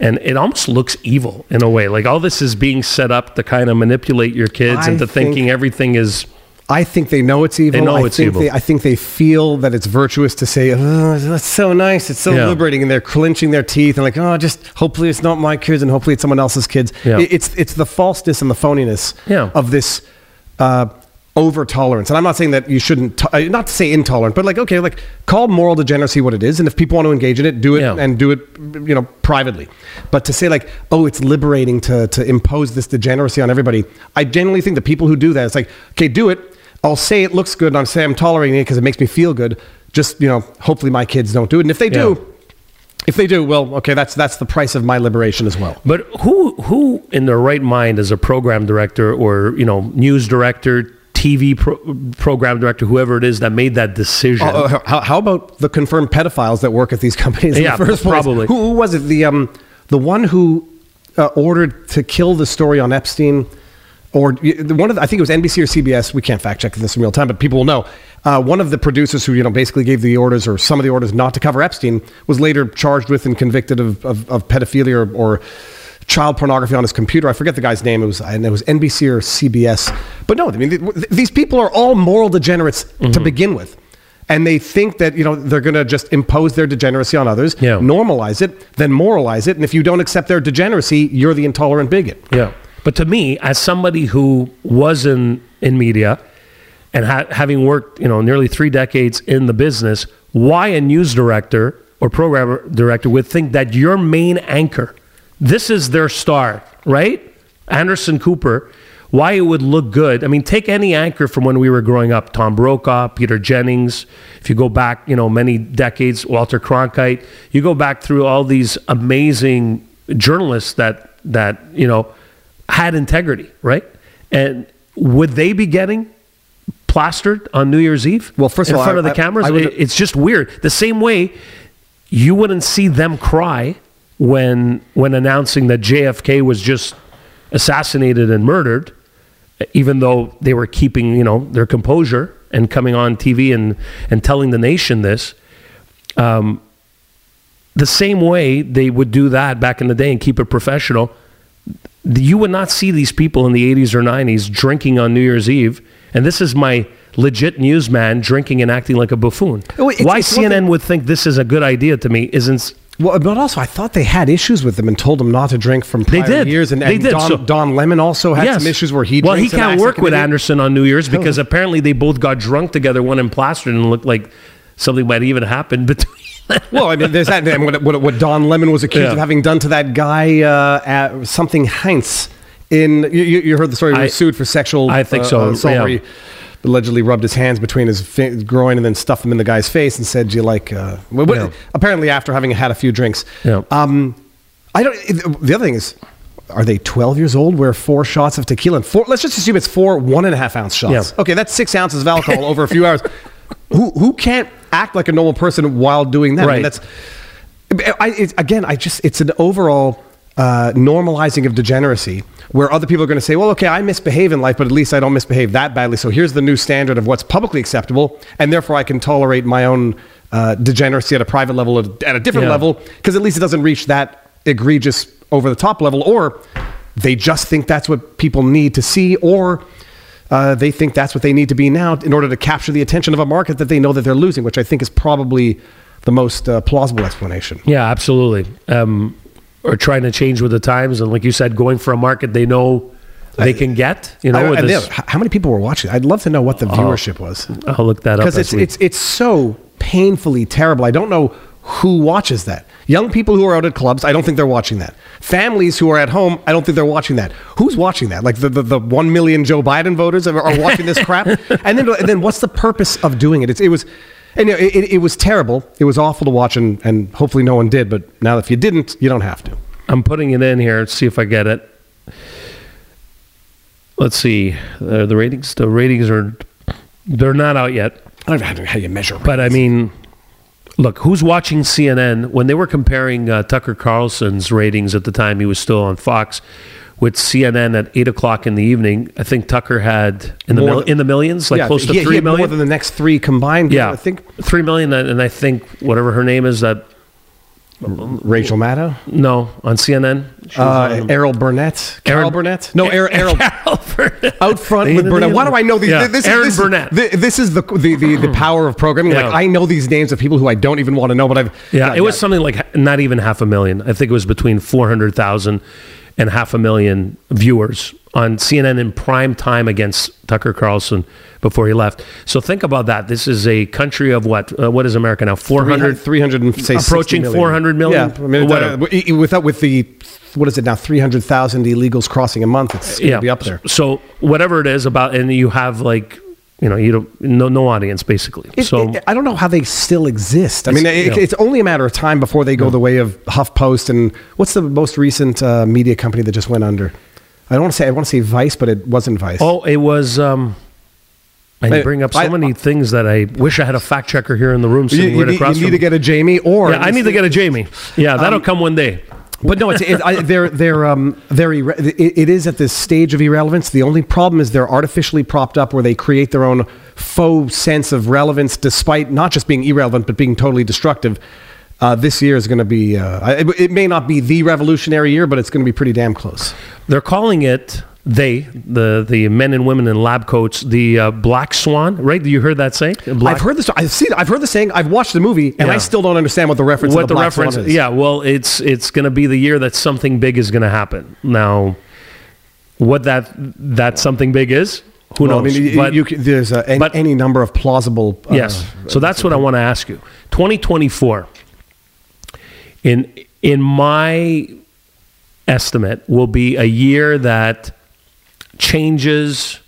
and it almost looks evil in a way. Like all this is being set up to kind of manipulate your kids I into think- thinking everything is. I think they know it's evil. They know I it's think evil. They, I think they feel that it's virtuous to say, "Oh, that's so nice. It's so Yeah. liberating," and they're clenching their teeth and like, "Oh, just hopefully it's not my kids, and hopefully it's someone else's kids." Yeah. It- It's it's the falseness and the phoniness Yeah. of this. Uh, over tolerance and i'm not saying that you shouldn't to- uh, not to say intolerant but like okay like call moral degeneracy what it is and if people want to engage in it do it Yeah. and do it you know privately. But to say like oh it's liberating to to impose this degeneracy on everybody i genuinely think the people who do that it's like okay do it. I'll say it looks good and i'll say i'm tolerating it because it makes me feel good. Just you know hopefully my kids don't do it. And if they do Yeah. if they do well okay that's that's the price of my liberation as well. But who who in their right mind as a program director or you know news director, TV pro- program director, whoever it is that made that decision? Uh, how, how about the confirmed pedophiles that work at these companies in Yeah, the first place? probably. Who, who was it? The um, the one who uh, ordered to kill the story on Epstein, or one of the, I think it was NBC or CBS. We can't fact check this in real time, but people will know. Uh, one of the producers who you know basically gave the orders or some of the orders not to cover Epstein was later charged with and convicted of of, of pedophilia or, or child pornography on his computer. I forget the guy's name. It was and it was NBC or CBS. But no, I mean th- th- these people are all moral degenerates to Mm-hmm. begin with. And they think that you know they're going to just impose their degeneracy on others, Yeah. normalize it, then moralize it, and if you don't accept their degeneracy, you're the intolerant bigot. Yeah. But to me, as somebody who was in, in media and ha- having worked, you know, nearly three decades in the business, why a news director or program director would think that your main anchor, this is their star, right? Anderson Cooper. why it would look good. I mean, take any anchor from when we were growing up: Tom Brokaw, Peter Jennings. If you go back, you know, many decades, Walter Cronkite. You go back through all these amazing journalists that that you know had integrity, right? And would they be getting plastered on New Year's Eve? Well, first in of all, front I- of the I- cameras, I would- it's just weird. The same way you wouldn't see them cry when when announcing that JFK was just assassinated and murdered, even though they were keeping you know their composure and coming on TV and and telling the nation this. Um, the same way they would do that back in the day and keep it professional, you would not see these people in the 80s or 90s drinking on New Year's Eve. And this is my legit newsman drinking and acting like a buffoon. It's- Why it's CNN would think this is a good idea to me isn't. Well, but also, I thought they had issues with them and told them not to drink from They prior did. years. And, They and did. Don, So- Don Lemon also had some issues where he well, he can't work with. Anderson on New Year's because apparently they both got drunk together, one in plastered, and looked like something might even happen between. Well, I mean, there's that. And what, what, what Don Lemon was accused Yeah. of having done to that guy, uh, at something Heinz. In you, you heard the story. He was I- sued for sexual. I think uh, so, assault yeah. Allegedly rubbed his hands between his fi- groin and then stuffed them in the guy's face and said, "Do you like?" Uh, well, what- Yeah. Apparently, after having had a few drinks. Yeah. Um, I don't. The other thing is. Are they 12 years old? Where four shots of tequila and four, let's just assume it's four one and a half ounce shots. Yeah. Okay, that's six ounces of alcohol over a few hours. Who, who can't act like a normal person while doing that? I mean, Right. that's I, it's, again, I just it's an overall uh, normalizing of degeneracy where other people are going to say, well, okay, I misbehave in life, but at least I don't misbehave that badly. So here's the new standard of what's publicly acceptable, and therefore I can tolerate my own uh, degeneracy at a private level, at, at a different Yeah. level, because at least it doesn't reach that egregious over the top level, or they just think that's what people need to see, or uh, they think that's what they need to be now in order to capture the attention of a market that they know that they're losing, which I think is probably the most uh, plausible explanation. Yeah, absolutely. Um, or trying to change with the times, and like you said, going for a market they know they can get. You know, I- with this, how many people were watching? I'd love to know what the oh, viewership was I'll look that up because it's it's it's so painfully terrible. I don't know who watches that. Young people who are out at clubs, I don't think they're watching that. Families who are at home, I don't think they're watching that. Who's watching that? Like the the, the one million Joe Biden voters are, are watching this crap. And then and then what's the purpose of doing it? It's, it was. And you know, it, it, it was terrible. It was awful to watch, and, and hopefully no one did. But now, if you didn't, you don't have to. I'm putting it in here. To see if I get it. Let's see. Uh, the ratings. The ratings are they're not out yet. I don't know how you measure. But I mean, look, who's watching CNN when they were comparing uh, Tucker Carlson's ratings at the time he was still on Fox with CNN at eight o'clock in the evening? I think Tucker had in the mil- than- in the millions, like yeah, close to he, he three had million. more than the next three combined. yeah, I think three million, and I think whatever her name is that. Rachel Maddow, No, on CNN. Uh, on- Errol Burnett, Carol Erin- Burnett. No, Errol, Errol Carol Burnett. out front with Burnett. Why do I know these? Yeah, this, Erin this, Burnett. This, this is the the, the, the power of programming. Yeah. Like I know these names of people who I don't even want to know, but I've Yeah, it was something like not even half a million. I think it was between 400,000 and half a million viewers on CNN in prime time against Tucker Carlson before he left. So think about that. This is a country of what? Uh, what is America now? 400? 300 and say 60 Approaching million. 400 million? Yeah, I mean, Whatever. uh, without with the what is it now? 300,000 illegals crossing a month. It's going to be up there. So whatever it is about, and you have like, you know, you don't, no, no audience basically. It- so it- I don't know how they still exist. I mean, It's- it, yeah. it's only a matter of time before they go the way of HuffPost and what's the most recent uh, media company that just went under? I don't want to say I want to say Vice, but it wasn't Vice. Oh, it was. Um, I Hey, bring up so I- many things that I wish I had a fact checker here in the room you, sitting you right need, across you need to get a Jamie or Yeah, I need to get a Jamie. Yeah, that'll Um, come one day. But no, it's, it, I, they're they're um they're it, it is at this stage of irrelevance. The only problem is they're artificially propped up where they create their own faux sense of relevance, despite not just being irrelevant but being totally destructive. Uh, this year is going to be. Uh, it, it may not be the revolutionary year, but it's going to be pretty damn close. They're calling it they the the men and women in lab coats the uh, black swan. Right? You heard that saying? Black, I've heard this. I've seen. I've heard the saying. I've watched the movie, and Yeah. I still don't understand what the reference. what the, the, reference. is. Yeah. Well, it's it's going to be the year that something big is going to happen. Now, what that that something big is, who Well, I knows? mean, you, But- you can, there's uh, any, but- any number of plausible. Uh, Yes. So that's what I want to ask you. 2024 in in my estimate will be a year that changes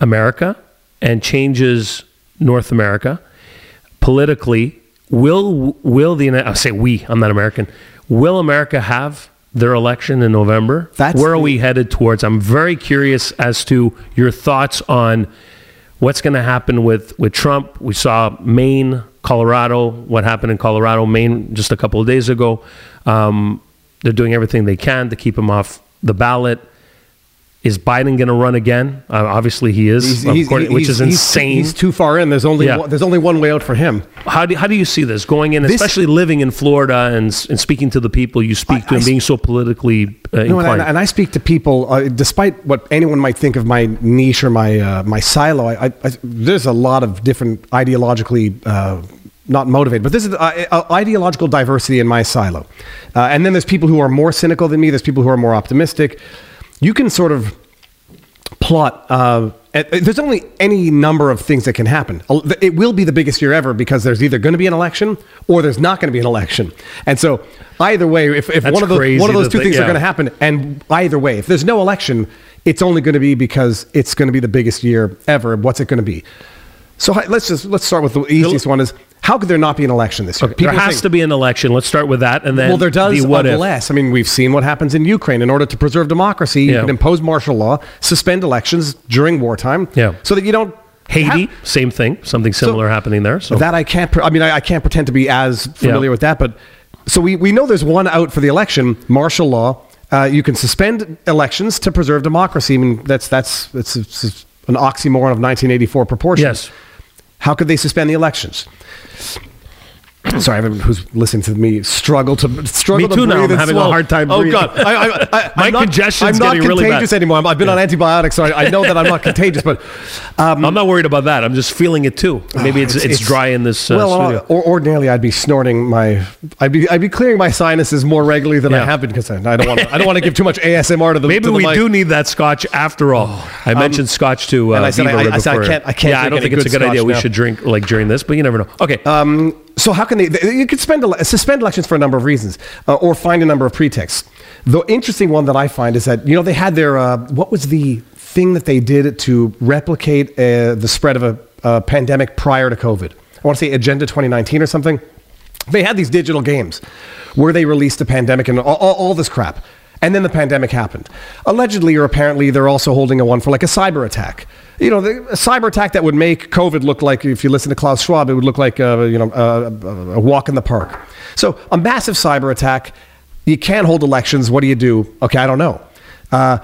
America and changes North America politically. Will will the I say we? I'm not American. Will America have their election in November? That's Where are the- we headed towards? I'm very curious as to your thoughts on what's going to happen with with Trump. We saw Maine, Colorado. What happened in Colorado, Maine, just a couple of days ago. Um, they're doing everything they can to keep him off the ballot. Is Biden going to run again? Uh, obviously, he is, according- which he's- is insane. He's, too far in. There's only Yeah. one, there's only one way out for him. how do how do you see this going in, This- especially living in Florida and and speaking to the people you speak to I- and I- being so politically uh, No, and. I, and I speak to people, uh, despite what anyone might think of my niche or my uh, my silo. I, I, I, there's a lot of different ideologically uh, not motivated, but this is uh, uh, ideological diversity in my silo. Uh, and then there's people who are more cynical than me. There's people who are more optimistic. You can sort of plot. Uh, and there's only any number of things that can happen. It will be the biggest year ever because there's either going to be an election or there's not going to be an election. And so, either way, if, if one of those one of those two things yeah. are going to happen, and either way, if there's no election, it's only going to be because it's going to be the biggest year ever. What's it going to be? So let's just let's start with the easiest one: is how could there not be an election this year? there has think- to be an election. Let's start with that, and then well, there does the what if. I mean we've seen what happens in Ukraine. In order to preserve democracy, you can impose martial law, suspend elections during wartime, Yeah. so that you don't Haiti, have- same thing. Something similar happening there. So that I can't. I mean, I, I can't pretend to be as familiar Yeah. with that, but so we, we know there's one out for the election: martial law. Uh, you can suspend elections to preserve democracy. I mean, that's that's that's, it's an oxymoron of 1984 proportions. Yes. How could they suspend the elections? Sorry, everyone who's listening to me struggle to struggle Me to too now. I'm having a hard time Oh breathing. God, I, I, I, My I'm not, I'm not really contagious anymore. I'm- I've been on antibiotics, so I, I know that I'm not contagious. But um, I'm not worried about that. I'm just feeling it too. Maybe it's, it's, dry in this uh, well, studio. or, ordinarily I'd be snorting my, I'd be, I'd be clearing my sinuses more regularly than I have been because I, I don't want, to, I don't want to give too much ASMR to the. Maybe to the we mic. do need that scotch after all. I mentioned scotch to uh, and I said I- I- I said I can't- I can't Yeah, I don't think it's a good good idea. We should drink like during this, but you never know. Okay. So how can they, they? You could spend suspend elections for a number of reasons, uh, or find a number of pretexts. The interesting one that I find is that you know they had their uh, what was the thing that they did to replicate uh, the spread of a, a pandemic prior to COVID? I want to say Agenda 2019 or something. They had these digital games where they released a pandemic and all, all, all this crap. And then the pandemic happened. Allegedly or apparently, they're also holding a one for like a cyber attack. You know, the, a cyber attack that would make COVID look like, if you listen to Klaus Schwab, it would look like, uh, you know, a, a walk in the park. So a massive cyber attack. You can't hold elections. What do you do? Okay, I don't know. Uh,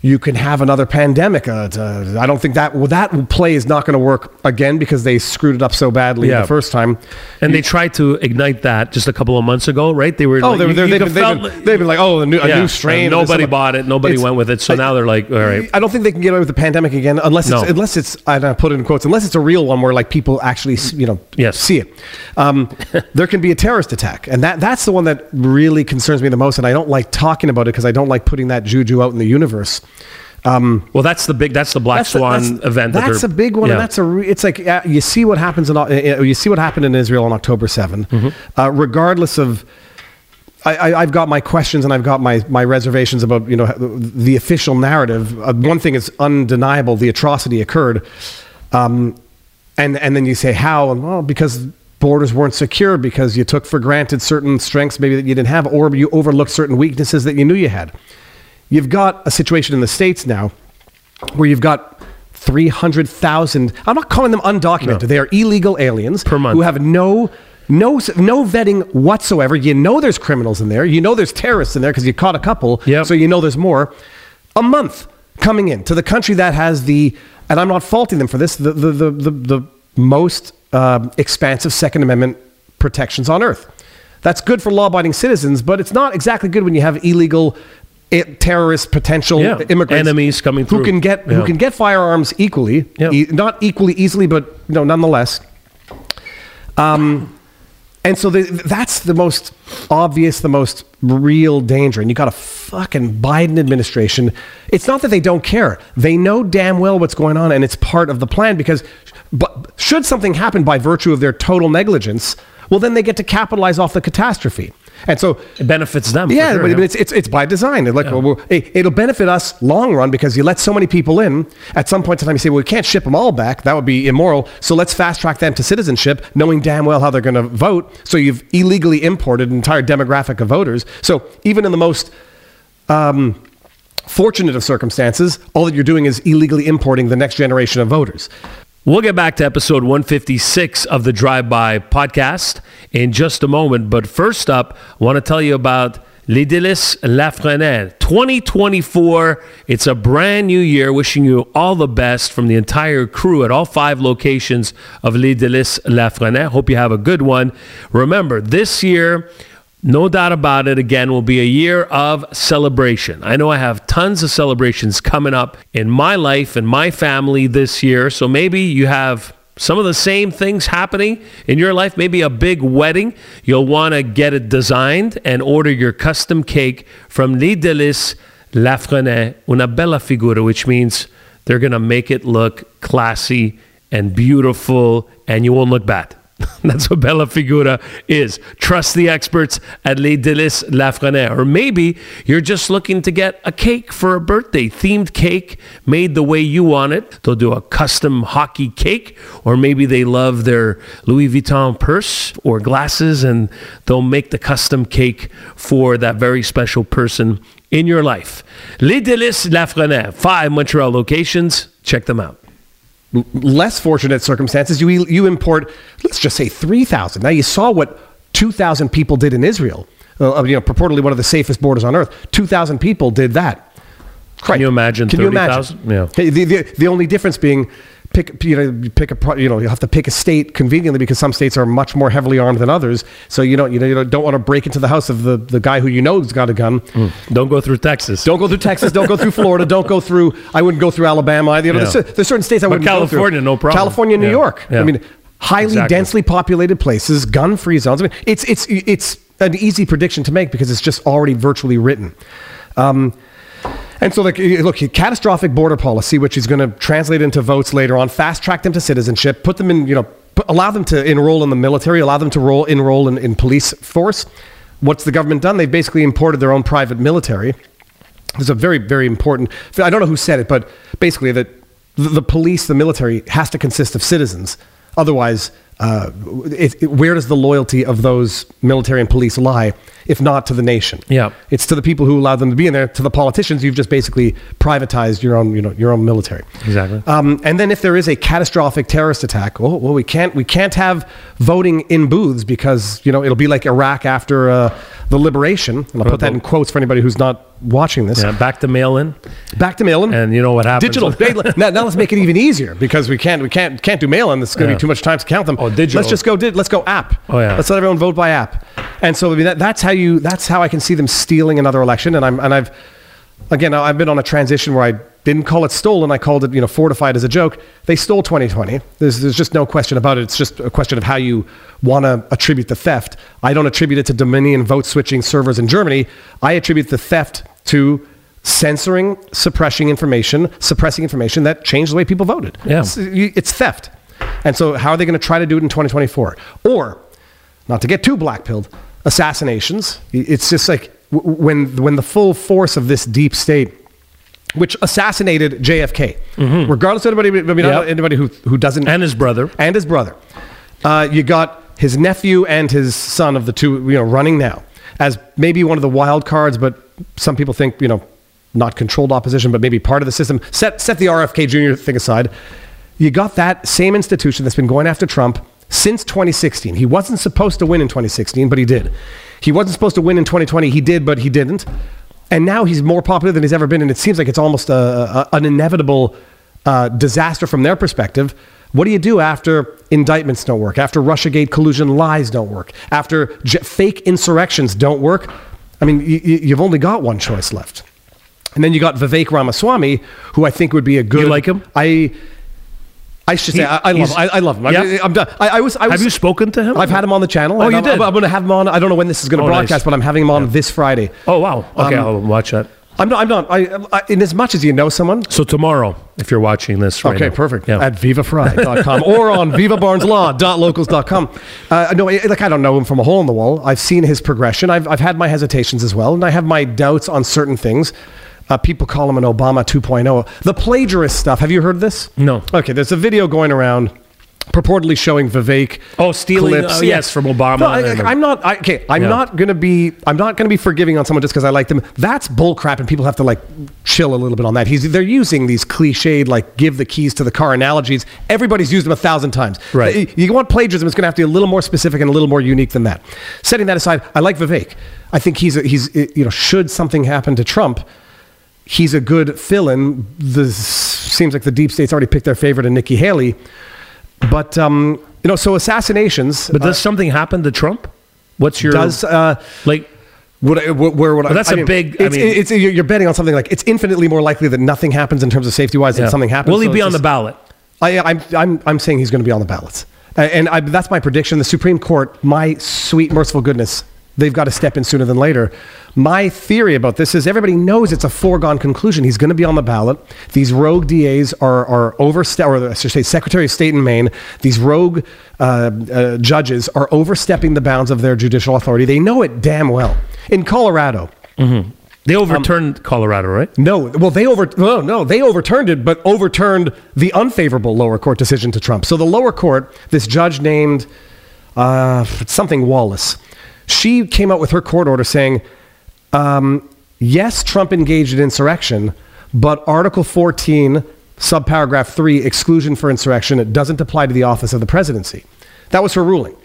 you can have another pandemic. Uh, uh, I don't think that well, that play is not going to work again because they screwed it up so badly Yeah. the first time. and they tried to ignite that just a couple of months ago, right? They were Oh, like, they you- you they've, been, been, like, oh, a new, a new strain. and nobody bought it. Nobody went with it. So I- now they're like, all right. I don't think they can get away with the pandemic again unless it's, No. unless it's I don't put it in quotes unless it's a real one where like people actually you know Yes. see it. Um, there can be a terrorist attack, and that that's the one that really concerns me the most. And I don't like talking about it because I don't like putting that juju out in the universe. Um, Well, that's the big. That's the Black that's Swan that's- event. that That's a big one, yeah. and that's a. Re- it's like uh, you see what happens in uh, uh, you see what happened in Israel on October 7 Mm-hmm. uh, regardless of. I, I, I've got my questions and I've got my, my reservations about you know the official narrative. Uh, one thing is undeniable: the atrocity occurred, um, and and then you say how and well because borders weren't secure because you took for granted certain strengths maybe that you didn't have or you overlooked certain weaknesses that you knew you had. You've got a situation in the states now where you've got 300,000 I'm not calling them undocumented. No. They are illegal aliens Per month. who have no no no vetting whatsoever. You know there's criminals in there. You know there's terrorists in there because you caught a couple. Yep. So you know there's more. A month coming in to the country that has the and I'm not faulting them for this the the the the, the most um, expansive Second Amendment protections on earth. That's good for law-abiding citizens, but it's not exactly good when you have illegal i- terrorist potential Yeah. immigrants Enemies coming who can get who can get firearms equally, Yeah. e- not equally easily, but you know, nonetheless. Um, and so the, that's the most obvious, the most real danger. And you got a fucking Biden administration. It's not that they don't care; they know damn well what's going on, and it's part of the plan. Because, but should something happen by virtue of their total negligence, well, then they get to capitalize off the catastrophe. And so It benefits them. yeah, sure, but, but it's, it's it's by design. Like well, well, it, it'll benefit us long run because you let so many people in. At some point in time, you say, well, we can't ship them all back. That would be immoral. So let's fast track them to citizenship, knowing damn well how they're going to vote. So you've illegally imported an entire demographic of voters. So even in the most um, fortunate of circumstances, all that you're doing is illegally importing the next generation of voters. We'll get back to episode 156 of the Drive By podcast in just a moment. But first up, I want to tell you about Les Délices 2024. It's a brand new year. Wishing you all the best from the entire crew at all five locations of Les Délices Hope you have a good one. Remember, this year, no doubt about it, again, will be a year of celebration. I know I have tons of celebrations coming up in my life and my family this year. So maybe you have some of the same things happening in your life, maybe a big wedding. You'll want to get it designed and order your custom cake from Les Délices Lafrenaie, una bella figura, which means they're going to make it look classy and beautiful, and you won't look bad. That's what Bella Figura is. Trust the experts at Les Délices Lafrenaie. Or maybe you're just looking to get a cake for a birthday, themed cake made the way you want it. They'll do a custom hockey cake, or maybe they love their Louis Vuitton purse or glasses, and they'll make the custom cake for that very special person in your life. Les Délices Lafrenaie, five Montreal locations. Check them out less fortunate circumstances, you you import, let's just say three thousand. Now you saw what two thousand people did in Israel. Uh, you know, purportedly one of the safest borders on earth. Two thousand people did that. Can you imagine? Can you imagine? Yeah. The, the, the only difference being pick you know pick a you know you have to pick a state conveniently because some states are much more heavily armed than others. So you don't you know you don't want to break into the house of the, the guy who you know has got a gun. Mm. Don't go through Texas. Don't go through Texas. don't go through Florida. Don't go through. I wouldn't go through Alabama. either. You know, Yeah. there's, there's certain states I wouldn't California, go through. no problem. California, New Yeah. York. Yeah. I mean, highly Exactly. densely populated places, gun-free zones. I mean, it's it's it's an easy prediction to make because it's just already virtually written. Um, and so, like, look, catastrophic border policy, which he's going to translate into votes later on, fast track them to citizenship, put them in, you know, allow them to enroll in the military, allow them to roll, enroll in, in police force. What's the government done? They've basically imported their own private military. There's a very, very important. I don't know who said it, but basically that the police, the military, has to consist of citizens. Otherwise, uh, it, it- where does the loyalty of those military and police lie, if not to the nation? Yeah. it's to the people who allowed them to be in there. To the politicians, you've just basically privatized your own, you know, your own military. Exactly. Um, and then if there is a catastrophic terrorist attack, oh, well, we can't we can't have voting in booths because you know it'll be like Iraq after uh, the liberation. And I'll put that in quotes for anybody who's not watching this. Yeah, back to mail in, Back to mail-in. and you know what happens. Digital. Now, now let's make it even easier because we can't we can't can't do mail-in. It's going to Yeah. be too much time to count them. Oh, digital. Let's just go. Di- let's go app. Oh, yeah. Let's let everyone vote by app. And so I mean, that, that's how you. That's how I can see them stealing another election. And I'm and I've again I've been on a transition where I didn't call it stolen. I called it you know fortified as a joke. They stole 2020. There's there's just no question about it. It's just a question of how you want to attribute the theft. I don't attribute it to Dominion vote switching servers in Germany. I attribute the theft to censoring, suppressing information, suppressing information that changed the way people voted. Yeah. It's, it's theft. And so, how are they going to try to do it in 2024? Or, not to get too black pilled, assassinations. It's just like when, when the full force of this deep state, which assassinated JFK, regardless of anybody, I mean, Yep. anybody who, who doesn't and his brother. and his brother. Uh, you got his nephew and his son of the two, you know, running now as maybe one of the wild cards, but some people think, you know, not controlled opposition, but maybe part of the system. Set set the RFK Jr. thing aside. You got that same institution that's been going after Trump since 2016. He wasn't supposed to win in 2016, but he did. He wasn't supposed to win in 2020. He did, but he didn't. And now he's more popular than he's ever been, and it seems like it's almost a, a, an inevitable uh, disaster from their perspective. What do you do after indictments don't work? After Russiagate collusion lies don't work? After j- fake insurrections don't work? I mean, y- y- you've only got one choice left. And then you got Vivek Ramaswamy, who I think would be a good. You like him? I. I should say He- I, I love. him. I, I love him. I, Yeah? I'm done. I, I was. I was. Have you spoken to him? I've had him on the channel. Oh, you I'm, did? I'm, going to have him on. I don't know when this is going to Oh, nice. broadcast, but I'm having him on this Friday. Oh wow. Okay, Um, I'll watch that. I'm not. I'm not. I, I, in as much as you know someone. So tomorrow, if you're watching this right Okay, now. perfect. Yeah. At vivafrei.com or on vivabarneslaw.locals.com. Uh, no, I- like I don't know him from a hole in the wall. I've seen his progression. I've, I've had my hesitations as well, and I have my doubts on certain things. Uh, people call him an Obama 2.0. The plagiarist stuff. Have you heard this? No. Okay, there's a video going around purportedly showing Vivek. Oh, stealing, clips. uh, yes, from Obama No, I, am not. I, okay, I'm Yeah. not gonna be. I'm not gonna be forgiving on someone just because I like them. That's bullcrap, and people have to like chill a little bit on that. He's they're using these cliched like give the keys to the car analogies. Everybody's used them a thousand times. Right. You want plagiarism? It's gonna have to be a little more specific and a little more unique than that. Setting that aside, I like Vivek. I think he's a, he's you know should something happen to Trump. He's a good fill-in. The seems like the deep state's already picked their favorite in Nikki Haley, but um, you know, so assassinations. But does something happen to Trump? What's your does uh, like? would I, wh- where would I, Well, that's I a mean, big- I mean- it's, you're you're betting on something like it's infinitely more likely that nothing happens in terms of safety wise than something happens. Will he So be it's on the ballot? I, I'm, I'm, I'm saying he's going to be on the ballots. Uh, And I, that's my prediction. The Supreme Court, my sweet, merciful goodness, they've got to step in sooner than later. My theory about this is everybody knows it's a foregone conclusion. He's going to be on the ballot. These rogue DAs are, are overstep, or I should say, Secretary of State in Maine, these rogue uh, uh, judges are overstepping the bounds of their judicial authority. They know it damn well. In Colorado, They overturned Colorado, right? no, well, they over no, no, they overturned it, but overturned the unfavorable lower court decision to Trump. So the lower court, this judge named uh, something Wallace, she came out with her court order saying, um, yes, Trump engaged in insurrection, but Article 14, subparagraph three, exclusion for insurrection, it doesn't apply to the office of the presidency. That was her ruling.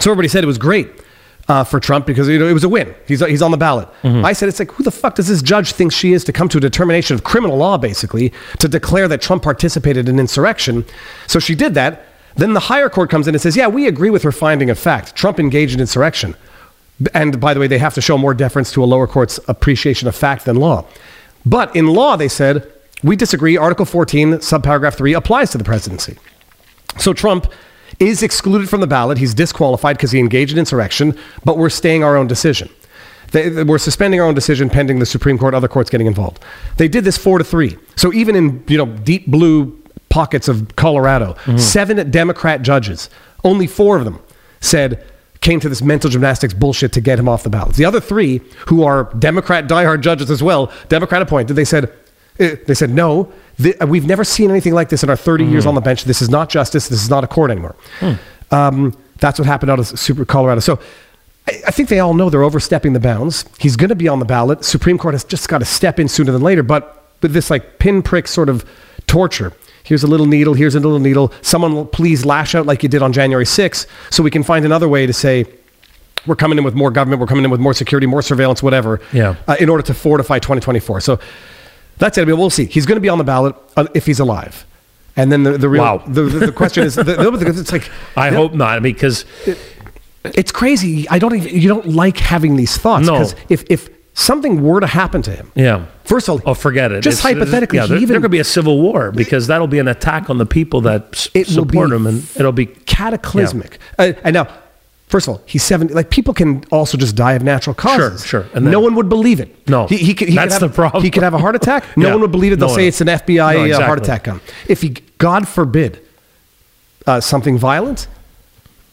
So everybody said it was great uh, for Trump because you know, it was a win. He's, he's on the ballot. I said, it's like, who the fuck does this judge think she is to come to a determination of criminal law, basically, to declare that Trump participated in insurrection? So she did that. Then the higher court comes in and says, yeah, we agree with her finding of fact. Trump engaged in insurrection. And by the way, they have to show more deference to a lower court's appreciation of fact than law. But in law, they said, we disagree. Article 14, subparagraph 3 applies to the presidency. So Trump is excluded from the ballot. He's disqualified because he engaged in insurrection, but we're staying our own decision. They, they- we're suspending our own decision pending the Supreme Court, other courts getting involved. They did this four to three. So even in you know deep blue pockets of Colorado, seven Democrat judges, only four of them said came to this mental gymnastics bullshit to get him off the ballot. The other three, who are Democrat diehard judges as well, Democrat appointed, they said eh, they said no. th- we've never seen anything like this in our 30 years on the bench. This is not justice. This is not a court anymore. Um, that's what happened out of Super Colorado. So I, I think they all know they're overstepping the bounds. He's going to be on the ballot. Supreme Court has just got to step in sooner than later. But with this like pinprick sort of torture, here's a little needle, here's a little needle. Someone will please lash out like you did on January 6th, so we can find another way to say. We're coming in with more government. We're coming in with more security, more surveillance, whatever. Yeah. Uh, in order to fortify 2024. So that's it. I mean, we'll see. He's going to be on the ballot uh, if he's alive. And then the, the real Wow. the, the, the question is, the, it's like I hope not, because it's crazy. I don't even, you don't like having these thoughts No. because if if something were to happen to him, yeah. First of all, oh, forget it. Just It's- hypothetically, yeah, he there, even- there could be a civil war because that'll be an attack on the people that it support him, and it'll be cataclysmic. Uh, and now, first of all, he's seventy. Like people can also just die of natural causes. sure. Sure. And no one would believe it. No. he, he could, he That's could have, the problem. He could have a heart attack. No Yeah. one would believe it. They'll No say one. it's an FBI No, uh, heart attack gun. If he, God forbid, uh, something violent.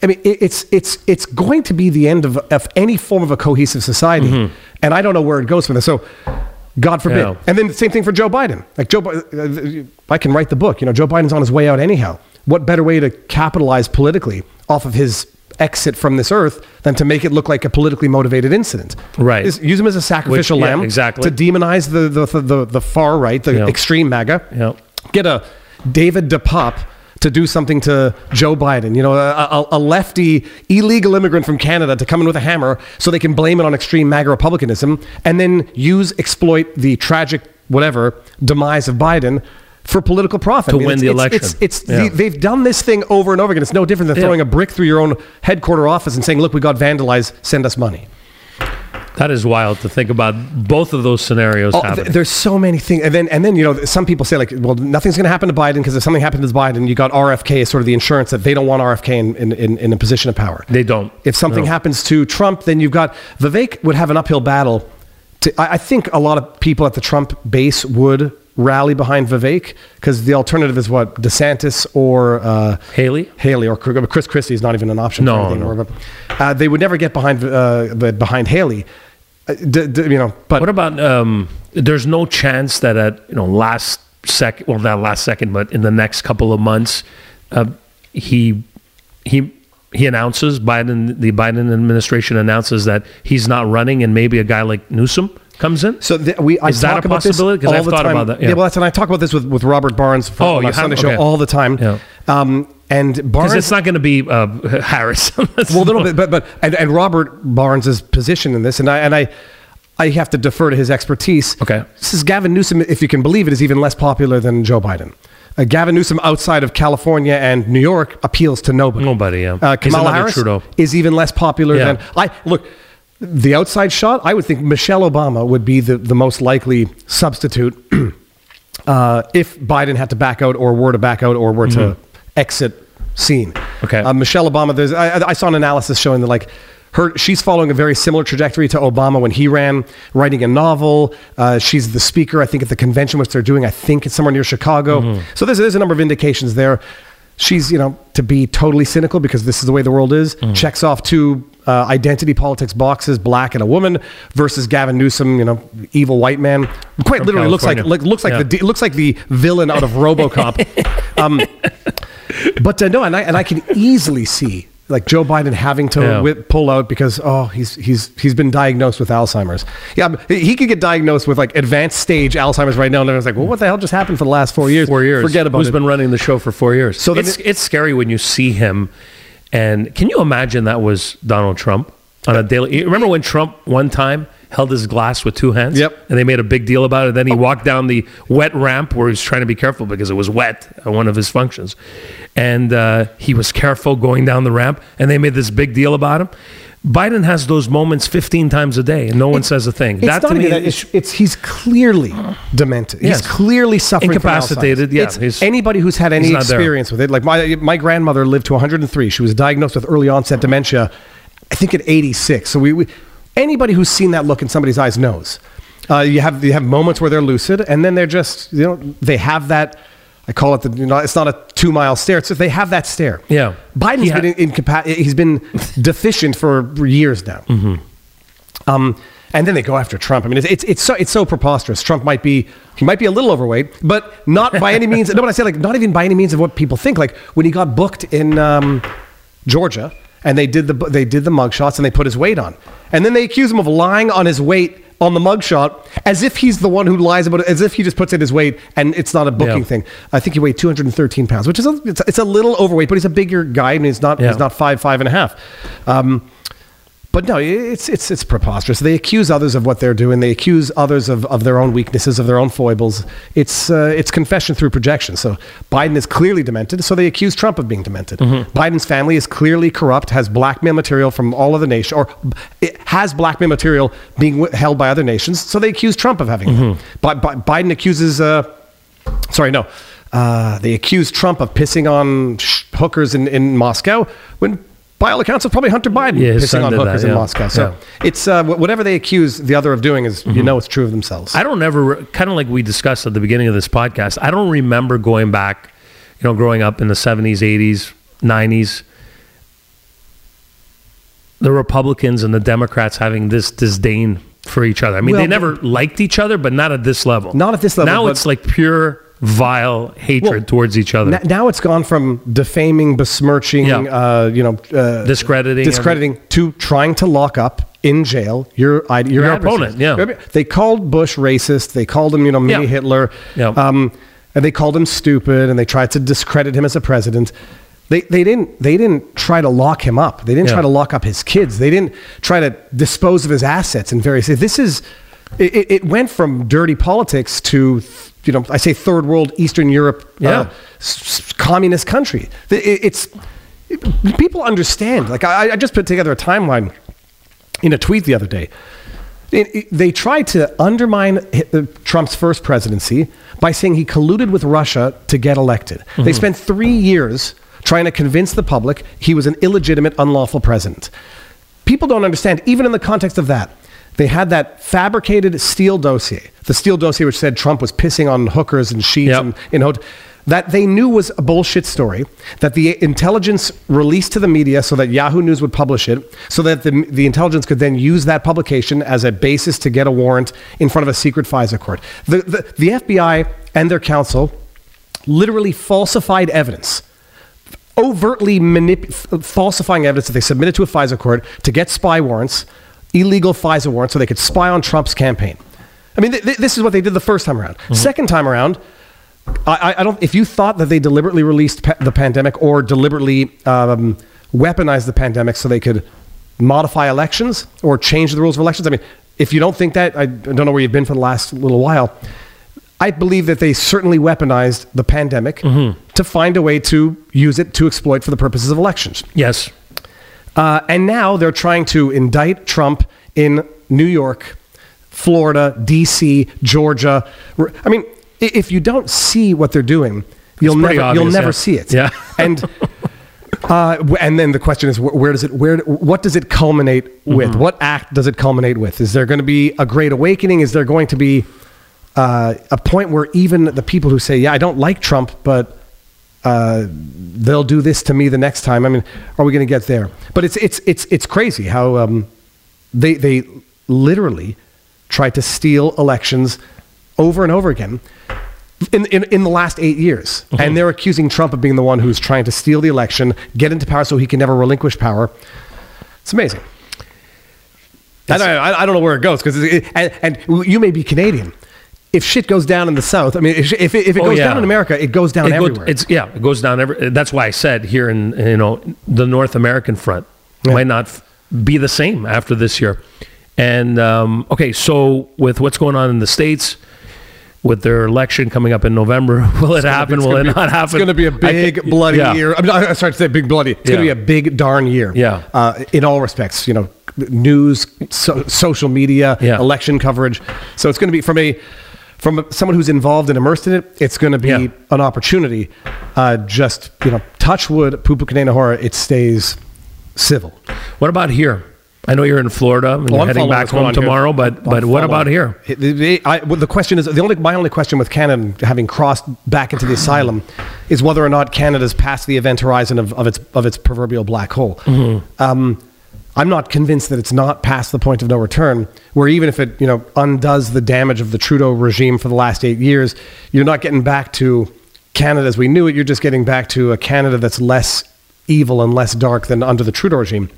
I mean, it's it's it's going to be the end of, of any form of a cohesive society, and I don't know where it goes from this. So, God forbid. Mm-hmm. Yeah. And then the same thing for Joe Biden. Like Joe, Bi- uh, I can write the book. You know, Joe Biden's on his way out anyhow. What better way to capitalize politically off of his exit from this earth than to make it look like a politically motivated incident? Right. Is- use him as a sacrificial yeah, lamb. exactly. To demonize the the, the, the, the far right, the extreme MAGA. Yeah. Get a David DePape to do something to Joe Biden. You know, a, a, a lefty illegal immigrant from Canada to come in with a hammer so they can blame it on extreme MAGA republicanism and then use, exploit the tragic, whatever, demise of Biden for political profit. To I mean, win it's- the it's- election. It's, it's, Yeah. the- they've done this thing over and over again. It's no different than Yeah. throwing a brick through your own headquarter office and saying, look, we got vandalized, send us money. That is wild to think about both of those scenarios Oh, happening. th- there's so many things, and then and then you know some people say like, well, nothing's going to happen to Biden because if something happens to Biden, you got RFK as sort of the insurance that they don't want RFK in, in, in, in a position of power. They don't. If something No. happens to Trump, then you've got Vivek would have an uphill battle to, I, I think a lot of people at the Trump base would rally behind Vivek because the alternative is what DeSantis or uh, Haley? Haley or Chris Christie is not even an option. No, no. or- Uh, they would never get behind uh, behind Haley. Uh, d- d- you know, but What about um, there's no chance that at you know last second, well not last second, but in the next couple of months, uh, he he he announces Biden the Biden administration announces that he's not running, and maybe a guy like Newsom comes in. So th- we I Is that talk a about possibility? 'Cause all I've thought time. about that, Yeah. yeah. well, that's and I talk about this with, with Robert Barnes from Oh, on you our Sunday have? show all the time. Yeah. Um, and Barnes, Because it's not going to be uh, Harris. well, a little bit, but but and, and Robert Barnes's position in this, and I and I. I have to defer to his expertise. Okay. This is Gavin Newsom, if you can believe it, is even less popular than Joe Biden. Uh, Gavin Newsom outside of California and New York appeals to nobody. Nobody, yeah. Uh, Kamala Harris Trudeau. is even less popular Yeah. than I look. The outside shot, I would think Michelle Obama would be the, the most likely substitute uh, if Biden had to back out or were to back out or were to exit scene. Okay. Uh, Michelle Obama, there's, I, I saw an analysis showing that like her, she's following a very similar trajectory to Obama when he ran, writing a novel. Uh, she's the speaker, I think, at the convention, which they're doing. I think it's somewhere near Chicago. Mm-hmm. So there's, there's a number of indications there. She's, you know, to be totally cynical because this is the way the world is, Mm-hmm. checks off two uh, identity politics boxes, black and a woman, versus Gavin Newsom, you know, evil white man. Quite From literally looks like, like looks like Yeah. the looks like the villain out of RoboCop. um, but uh, no, and I and I can easily see like Joe Biden having to Yeah. whip, pull out because oh he's he's he's been diagnosed with Alzheimer's. Yeah, he could get diagnosed with like advanced stage Alzheimer's right now, and everyone's like, well, what the hell just happened for the last four years? four years. Forget about Who's it. been running the show for four years? So So it's it- it's scary when you see him. And can you imagine that was Donald Trump on a daily? Remember when Trump one time held his glass with two hands? Yep. And they made a big deal about it. Then he walked down the wet ramp where he was trying to be careful because it was wet at one of his functions, and uh, he was careful going down the ramp. And they made this big deal about him. Biden has those moments 15 times a day, and no one says a thing. That not to me that. It's, it's he's clearly demented. Yes. He's clearly suffering from Incapacitated, Alzheimer's. yeah, It's anybody who's had any there. experience with it. Like my my grandmother lived to 103. She was diagnosed with early onset dementia. I think at 86. So we, we anybody who's seen that look in somebody's eyes knows. Uh, you have you have moments where they're lucid, and then they're just you know they have that. I call it the you know it's not a two mile stare. It's they have that stare. Yeah. Biden's ha- been incapa- He's been deficient for years now. Mm-hmm. Um, and then they go after Trump. I mean, it's, it's, it's, so, it's so preposterous. Trump might be, he might be a little overweight, but not by any means. No, but I say like, not even by any means of what people think. Like when he got booked in um, Georgia and they did the, they did the mugshots and they put his weight on. And then they accuse him of lying on his weight on the mugshot as if he's the one who lies about it, as if he just puts in his weight and it's not a booking Yeah. thing. I think he weighed 213 pounds, which is a, it's, it's a little overweight, but he's a bigger guy and he's not, Yeah. he's not five, five and a half. Um, but no, it's it's it's preposterous. They accuse others of what they're doing. They accuse others of, of their own weaknesses, of their own foibles. It's uh, it's confession through projection. So Biden is clearly demented. So they accuse Trump of being demented. Biden's family is clearly corrupt. Has blackmail material from all other nations, or it has blackmail material being held by other nations. So they accuse Trump of having. it. Bi- Bi- Biden accuses. Uh, sorry, no. Uh, they accuse Trump of pissing on sh- hookers in, in Moscow when, by all accounts, it's probably Hunter Biden Yeah, pissing on did that, hookers in. Moscow. So Yeah. it's uh, whatever they accuse the other of doing is, you know, it's true of themselves. I don't ever kind of like we discussed at the beginning of this podcast. I don't remember going back, you know, growing up in the seventies, eighties, nineties. The Republicans and the Democrats having this disdain for each other. I mean, Well, they never liked each other, but not at this level. Not at this level, Now it's like pure vile hatred Well, towards each other. N- now it's gone from defaming, besmirching, Yeah. uh, you know, uh, Discrediting discrediting to trying to lock up in jail your your, Your opponent, yeah. They called Bush racist. They called him, you know, mini Yeah. Hitler. Yeah. Um, and they called him stupid, and they tried to discredit him as a president. They, they didn't they didn't try to lock him up. They didn't Yeah. try to lock up his kids. They didn't try to dispose of his assets in various. This is it, it- it went from dirty politics to you know I say third world Eastern Europe Yeah. uh, s- communist country. It- it's it- people understand. Like I, I just put together a timeline in a tweet the other day. It, they tried to undermine uh, Trump's first presidency by saying he colluded with Russia to get elected. They spent three years trying to convince the public he was an illegitimate, unlawful president. People don't understand, even in the context of that. They had that fabricated Steele dossier, the Steele dossier which said Trump was pissing on hookers and sheets Yep. and in that they knew was a bullshit story, that the intelligence released to the media so that Yahoo News would publish it, so that the, the intelligence could then use that publication as a basis to get a warrant in front of a secret FISA court. The, the, the FBI and their counsel literally falsified evidence overtly manip- falsifying evidence that they submitted to a FISA court to get spy warrants, illegal FISA warrants, so they could spy on Trump's campaign. I mean, th- th- this is what they did the first time around. Second time around, I, I- don't. If you thought that they deliberately released pa- the pandemic or deliberately um, weaponized the pandemic so they could modify elections or change the rules of elections, I mean, if you don't think that, I don't know where you've been for the last little while. I believe that they certainly weaponized the pandemic to find a way to use it to exploit for the purposes of elections. Yes. Uh, and now they're trying to indict Trump in New York, Florida, D.C., Georgia. I mean, if you don't see what they're doing, you'll never you'll never yeah. see it. Yeah. and uh, and then the question is, where does it where what does it culminate with? Mm-hmm. What act does it culminate with? Is there going to be a great awakening? Is there going to be uh, a point where even the people who say, "Yeah, I don't like Trump," but uh, they'll do this to me the next time. I mean, are we going to get there? But it's it's it's it's crazy how um, they they literally try to steal elections over and over again in in, in the last eight years, and they're accusing Trump of being the one who's trying to steal the election, get into power so he can never relinquish power. It's amazing. I don't, I, I don't know where it goes because and, and you may be Canadian. If shit goes down in the South, I mean, if, if it, if it Oh, goes yeah. down in America, it goes down It go- everywhere. it's yeah, it goes down every. That's why I said here in you know the North American front Yeah. might not f- be the same after this year. And um, okay, so with what's going on in the states, with their election coming up in November, will it happen? It's Will it be- not happen? It's going to be a big can- bloody yeah. year. I'm, not, I'm sorry to say big bloody. It's going to be a big darn year. Yeah. Uh, in all respects, you know, news, so, social media, Yeah. election coverage. So it's going to be from a from someone who's involved and immersed in it. It's going to be Yeah. an opportunity. Uh, just you know, touch wood, pupu kanena hora. It stays civil. What about here? I know you're in Florida and Well, you're I'm heading back home on here. tomorrow, but I'm but what about here? It- I- well, the question is the only my only question with Canada having crossed back into the asylum is whether or not Canada's passed the event horizon of, of its of its proverbial black hole. Um, I'm not convinced that it's not past the point of no return. Where even if it you know undoes the damage of the Trudeau regime for the last eight years, you're not getting back to Canada as we knew it. You're just getting back to a Canada that's less evil and less dark than under the Trudeau regime.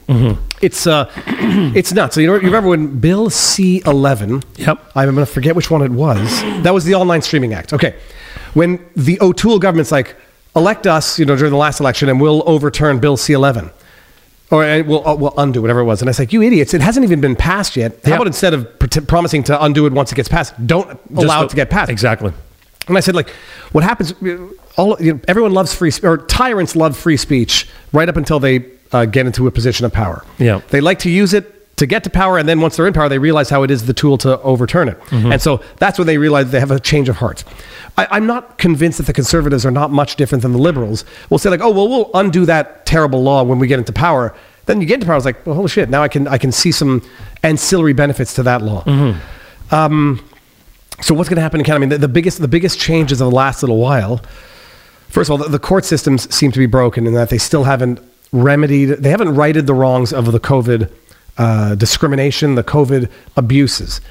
It's uh, it's nuts. So you, know, you remember when Bill C11? Yep. I'm going to forget which one it was. That was the Online Streaming Act. Okay. When the O'Toole government's like, elect us, you know, during the last election and we'll overturn Bill C11. Or uh, we'll, uh, we'll undo whatever it was. And I was like, you idiots, it hasn't even been passed yet. How Yep. about instead of pret- promising to undo it once it gets passed, don't allow it to get passed? Exactly. And I said, like, what happens? All you know, everyone loves free, or tyrants love free speech right up until they uh, get into a position of power. Yeah. they like to use it to get to power, and then once they're in power, they realize how it is the tool to overturn it. Mm-hmm. And so that's when they realize they have a change of heart. I, I'm not convinced that the conservatives are not much different than the liberals. We'll say like, oh well, we'll undo that terrible law when we get into power. Then you get into power, it's like, well, holy shit! Now I can I can see some ancillary benefits to that law. Mm-hmm. Um, so what's going to happen in Canada? I mean, the, the biggest the biggest changes of the last little while. First of all, the, the court systems seem to be broken in that they still haven't remedied, they haven't righted the wrongs of the COVID uh, discrimination, the COVID abuses.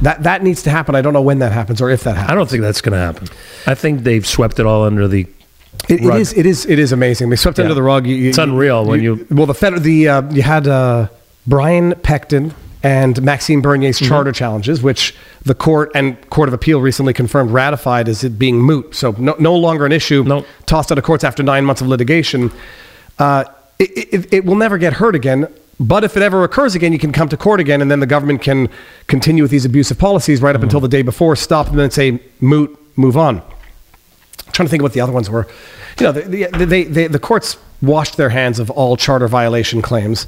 That that needs to happen. I don't know when that happens or if that happens. I don't think that's going to happen. I think they've swept it all under the. It, it is. It is. It is amazing. They swept Yeah. under the rug. You- you- It's unreal when you- Well, the fed, the uh, you had uh, Brian Peckford and Maxime Bernier's Mm-hmm. charter challenges, which the court and Court of Appeal recently confirmed ratified as it being moot. So no, no longer an issue. No. Tossed out of courts after nine months of litigation. Uh, it, it, it will never get heard again. But if it ever occurs again, you can come to court again, and then the government can continue with these abusive policies right up Mm-hmm. until the day before, stop them, and say moot, move on. I'm trying to think of what the other ones were. You know, the, the, they, they, the courts washed their hands of all charter violation claims,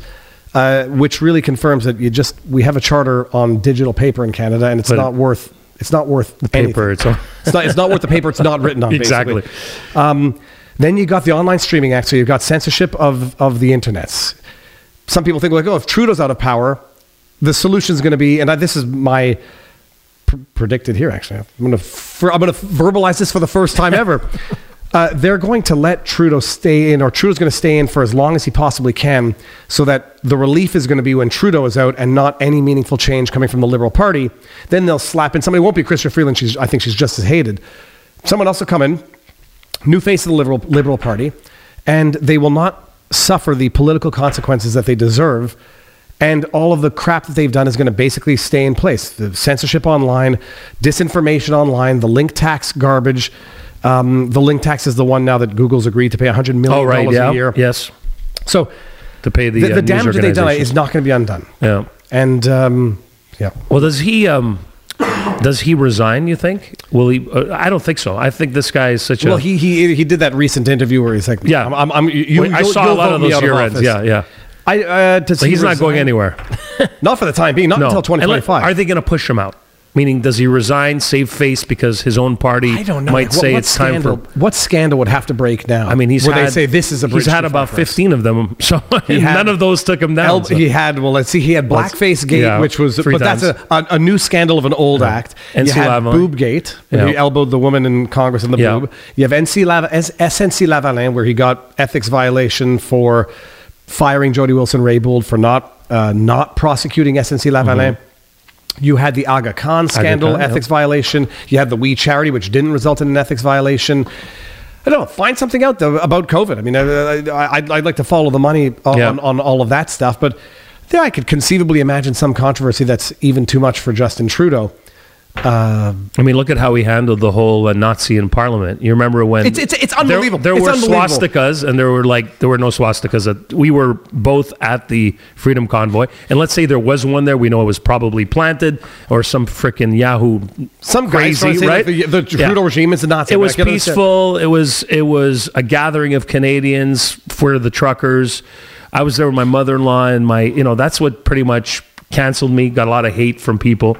uh, which really confirms that you just we have a charter on digital paper in Canada, and it's But- not worth it's not worth the paper, it's it's not it's not worth the paper it's not written on. Exactly. Um, then you got the Online Streaming Act, so you've got censorship of of the internets. Some people think like, oh, if Trudeau's out of power, the solution is going to be, and I, this is my pr- predicted here. Actually, I'm going to fir- I'm going to verbalize this for the first time ever. Uh, they're going to let Trudeau stay in, or Trudeau's going to stay in for as long as he possibly can, so that the relief is going to be when Trudeau is out and not any meaningful change coming from the Liberal Party. Then they'll slap in somebody. It won't be Chrystia Freeland. She's, I think she's just as hated. Someone else will come in, new face of the Liberal, Liberal Party, and they will not suffer the political consequences that they deserve. And all of the crap that they've done is going to basically stay in place. The censorship online, disinformation online, the link tax garbage. Um, the link tax is the one now that Google's agreed to pay $100 million Oh, right. Yeah. a year. Yes. So To pay the, the, uh, the news damage that they've done is not going to be undone. Yeah. And um, yeah. Well, does he? Um, does he resign? You think? Will he? Uh, I don't think so. I think this guy is such Well, a. Well, he, he he did that recent interview where he's like, Yeah. I'm, I'm, I'm you, Wait, I saw a lot of those year ends. Yeah, yeah. I, uh, he he's not going anywhere. Not for the time being. Not No. until And let- 2025. Are they going to push him out? Meaning, does he resign, save face because his own party I don't know. might Like, say what, it's what time for? What scandal would have to break now? I mean, he's where had, they say this is a He's had about far for us. fifteen of them, so had- none of those took him down. El- so. He had well, let's see. He had blackface gate, Yeah, which was, but that's a, a, a new scandal of an old act. NC you had Lavalin. boob gate, where he elbowed the woman in Congress in the Yeah. boob. You have NC SNC Lavalin, where he got ethics violation for firing Jody Wilson Raybould for not uh, not prosecuting SNC Lavalin. You had the Aga Khan scandal, Khan, ethics yep. violation. You had the We Charity, which didn't result in an ethics violation. I don't know. Find something out though about COVID. I mean, I, I, I'd, I'd like to follow the money on, Yeah. on, on all of that stuff, but there I could conceivably imagine some controversy that's even too much for Justin Trudeau. I mean, look at how he handled the whole uh, Nazi in Parliament. You remember when It's- it's- it's unbelievable. There, It's were unbelievable. swastikas, and there were like there were no swastikas. At, we were both at the Freedom Convoy, and let's say there was one there. We know it was probably planted or some freaking Yahoo. Some crazy, right? the, the Yeah. Regime is a Nazi. It was I can understand. peaceful. It was it was a gathering of Canadians for the truckers. I was there with my mother-in-law and my you know that's what pretty much canceled me. Got a lot of hate from people.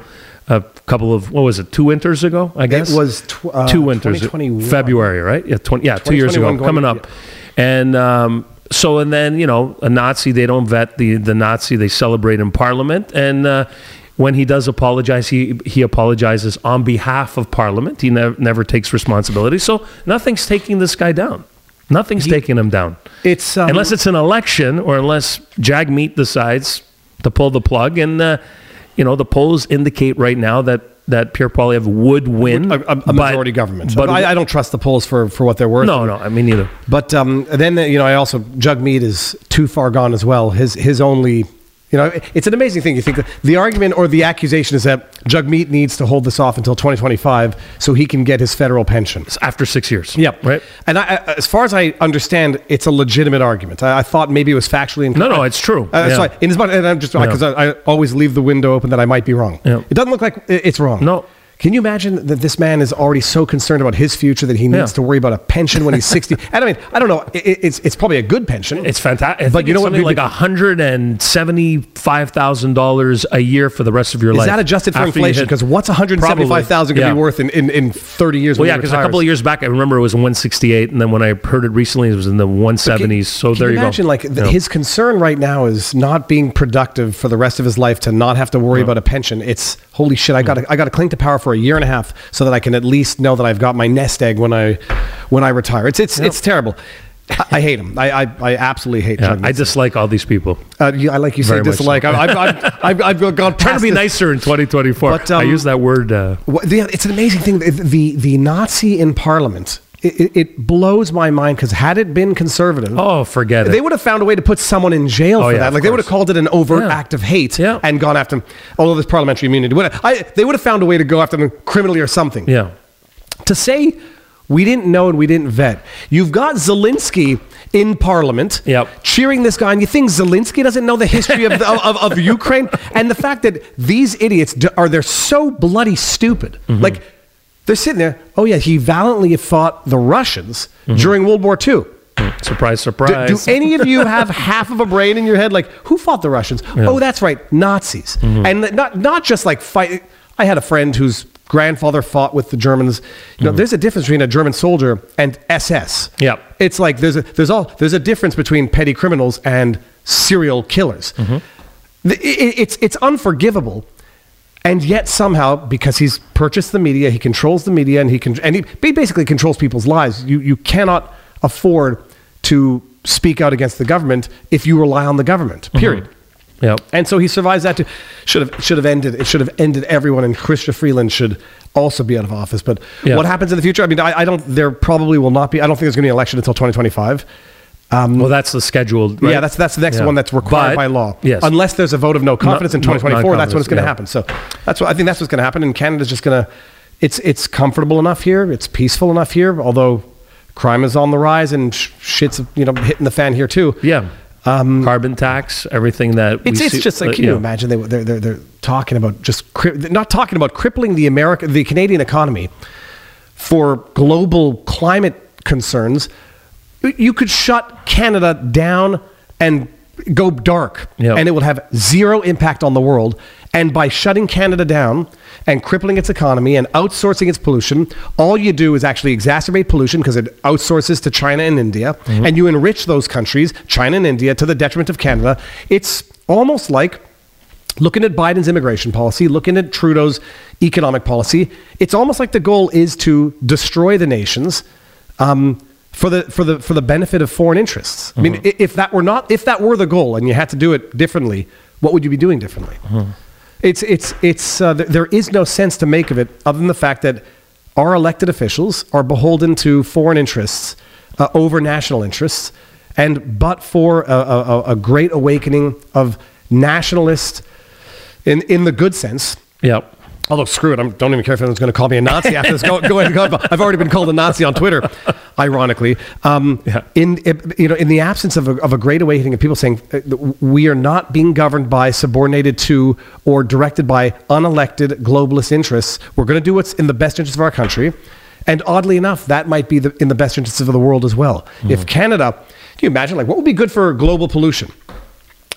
Couple of what was it? Two winters ago, I guess It was tw- uh, two winters, February, right? Yeah, 20, yeah, two years ago, 2021 coming up, and um, so and then you know a Nazi they don't vet the the Nazi they celebrate in Parliament and. Uh, when he does apologize, he, he apologizes on behalf of Parliament. He never, never takes responsibility. So nothing's taking this guy down. Nothing's taking him down. It's um, unless it's an election or unless Jagmeet decides to pull the plug. And, uh, you know, the polls indicate right now that, that Pierre Poilievre would win. a, a- a but- majority government. But I, I don't trust the polls for, for what they're worth. no, no, I mean, neither. But um, then you know, I also Jagmeet is too far gone as well. His his only. You know, it's an amazing thing. You think the argument or the accusation is that Jagmeet needs to hold this off until 2025 so he can get his federal pension. It's after six years. Yep. Right? And I, as far as I understand, it's a legitimate argument. I, I thought maybe it was factually incorrect. No, no, it's true. Uh, Yeah. so I- in as much, and I'm just because I, I always leave the window open that I might be wrong. Yeah. It doesn't look like it's wrong. No. Can you imagine that this man is already so concerned about his future that he needs Yeah. to worry about a pension when he's 60? and I mean, I don't know. It, it- it's it's probably a good pension. It's fantastic. But you know what, like hundred and seventy-five thousand dollars a year for the rest of your is life. Is that adjusted for inflation? Because what's 175,000 going to Probably, be worth in, in, in 30 years? Well, yeah, because a couple of years back, I remember it was 168, and then when I heard it recently, it was in the 170s. So Can there you you imagine, go. like, th- Yeah. his concern right now is not being productive for the rest of his life to not have to worry about a pension. It's holy shit. I got to I got to cling to power for a year and a half so that I can at least know that I've got my nest egg when I when I retire. It's it's it's terrible. I, I hate him. I, I, I absolutely hate Yeah. I dislike all these people. uh, you- I like you say Very so. dislike. I, I've, I've, I've, I've gone Trying to be this. nicer in 2024. But, I um, use that word. Uh, What- the- It's an amazing thing. The the, the Nazi in Parliament. It, it- blows my mind because had it been conservative, oh, forget it, they would have found a way to put someone in jail Oh, for yeah, that. Like they would have called it an overt Yeah. act of hate Yeah. and gone after him. Although there's parliamentary immunity, Would- I, they would have found a way to go after them criminally or something. Yeah. To say we didn't know and we didn't vet. You've got Zelensky in Parliament Yep. cheering this guy, and you think Zelensky doesn't know the history of, the, of, of Ukraine and the fact that these idiots are they're so bloody stupid. Mm-hmm. Like they're sitting there. Oh yeah, he valiantly fought the Russians during World War II. Surprise, surprise. do any of you have half of a brain in your head? Like, who fought the Russians? Oh, that's right, Nazis. Mm-hmm. And not not just like fight. I had a friend whose grandfather fought with the Germans. You know, there's a difference between a German soldier and SS. Mm-hmm. Yep. it's like there's a there's all there's a difference between petty criminals and serial killers. Mm-hmm. The- it- it's it's unforgivable. And yet somehow, because he's purchased the media, he controls the media, and he can and he he basically controls people's lives. You you cannot afford to speak out against the government if you rely on the government. Mm-hmm. Period. Yep. And so he survives that too. Should have should have ended. It should have ended everyone, and Chrystia Freeland should also be out of office. But Yeah. what happens in the future? I mean, I, I don't. There probably will not be. I don't think there's going to be an election until 2025. Well, that's the scheduled. Right? Yeah, that's that's the next Yeah. one that's required But- by law. Yes. Unless there's a vote of no confidence in No- no- 2024, that's when it's going to non-confidence, happen. So that's what I think that's what's going to happen. And Canada's just going to. It's it's comfortable enough here. It's peaceful enough here. Although crime is on the rise and sh- shit's you know hitting the fan here too. yeah. Carbon tax, everything that we It's, it's see- just like, uh, can you yeah. imagine they, they're, they're, they're talking about just, cri- not talking about crippling the American, the Canadian economy for global climate concerns. You could shut Canada down and go dark Yeah. and it will have zero impact on the world. And by shutting Canada down and crippling its economy and outsourcing its pollution, all you do is actually exacerbate pollution because it outsources to China and India, and you enrich those countries, China and India, to the detriment of Canada. It's almost like looking at Biden's immigration policy, looking at Trudeau's economic policy. It's almost like the goal is to destroy the nations. Um, for the for the for the benefit of foreign interests. I mean, if that were not if that were the goal, and you had to do it differently, what would you be doing differently? It's it's it's uh, th- there is no sense to make of it other than the fact that our elected officials are beholden to foreign interests uh, over national interests, and but for a, a, a- a great awakening of nationalist, in in the good sense. Yep. Although screw it, I don't even care if anyone's going to call me a Nazi after this. Go, go ahead, go ahead. I've already been called a Nazi on Twitter, ironically. Um, Yeah. In you know, in the absence of a, of a great awakening of people saying uh, we are not being governed by subordinated to or directed by unelected globalist interests, we're going to do what's in the best interest of our country. And oddly enough, that might be the, in the best interests of the world as well. If Canada, can you imagine, like, what would be good for global pollution?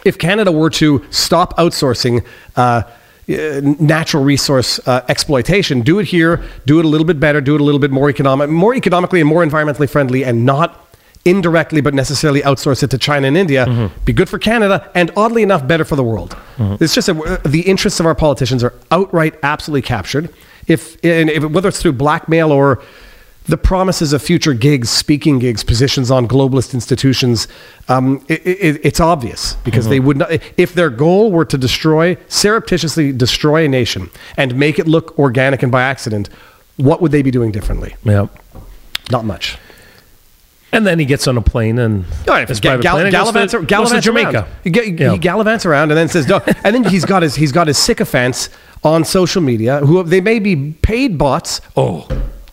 if Canada were to stop outsourcing uh, natural resource uh, exploitation, do it here, do it a little bit better, do it a little bit more economic, more economically and more environmentally friendly, and not indirectly but necessarily outsource it to China and India, be good for Canada, and oddly enough, better for the world. It's just that uh, the interests of our politicians are outright, absolutely captured. If, and if whether it's through blackmail or the promises of future gigs, speaking gigs, positions on globalist institutions, um, it, it, it's obvious because they would not. If their goal were to destroy, surreptitiously destroy a nation and make it look organic and by accident, what would they be doing differently? Yep. Not much. And then he gets on a plane and All right, his ga- private gal- plane gallivants, to, ar- to Jamaica. around. He, he Yeah. gallivants around and then says, no. and then he's got his he's got his sycophants on social media who they may be paid bots. Oh,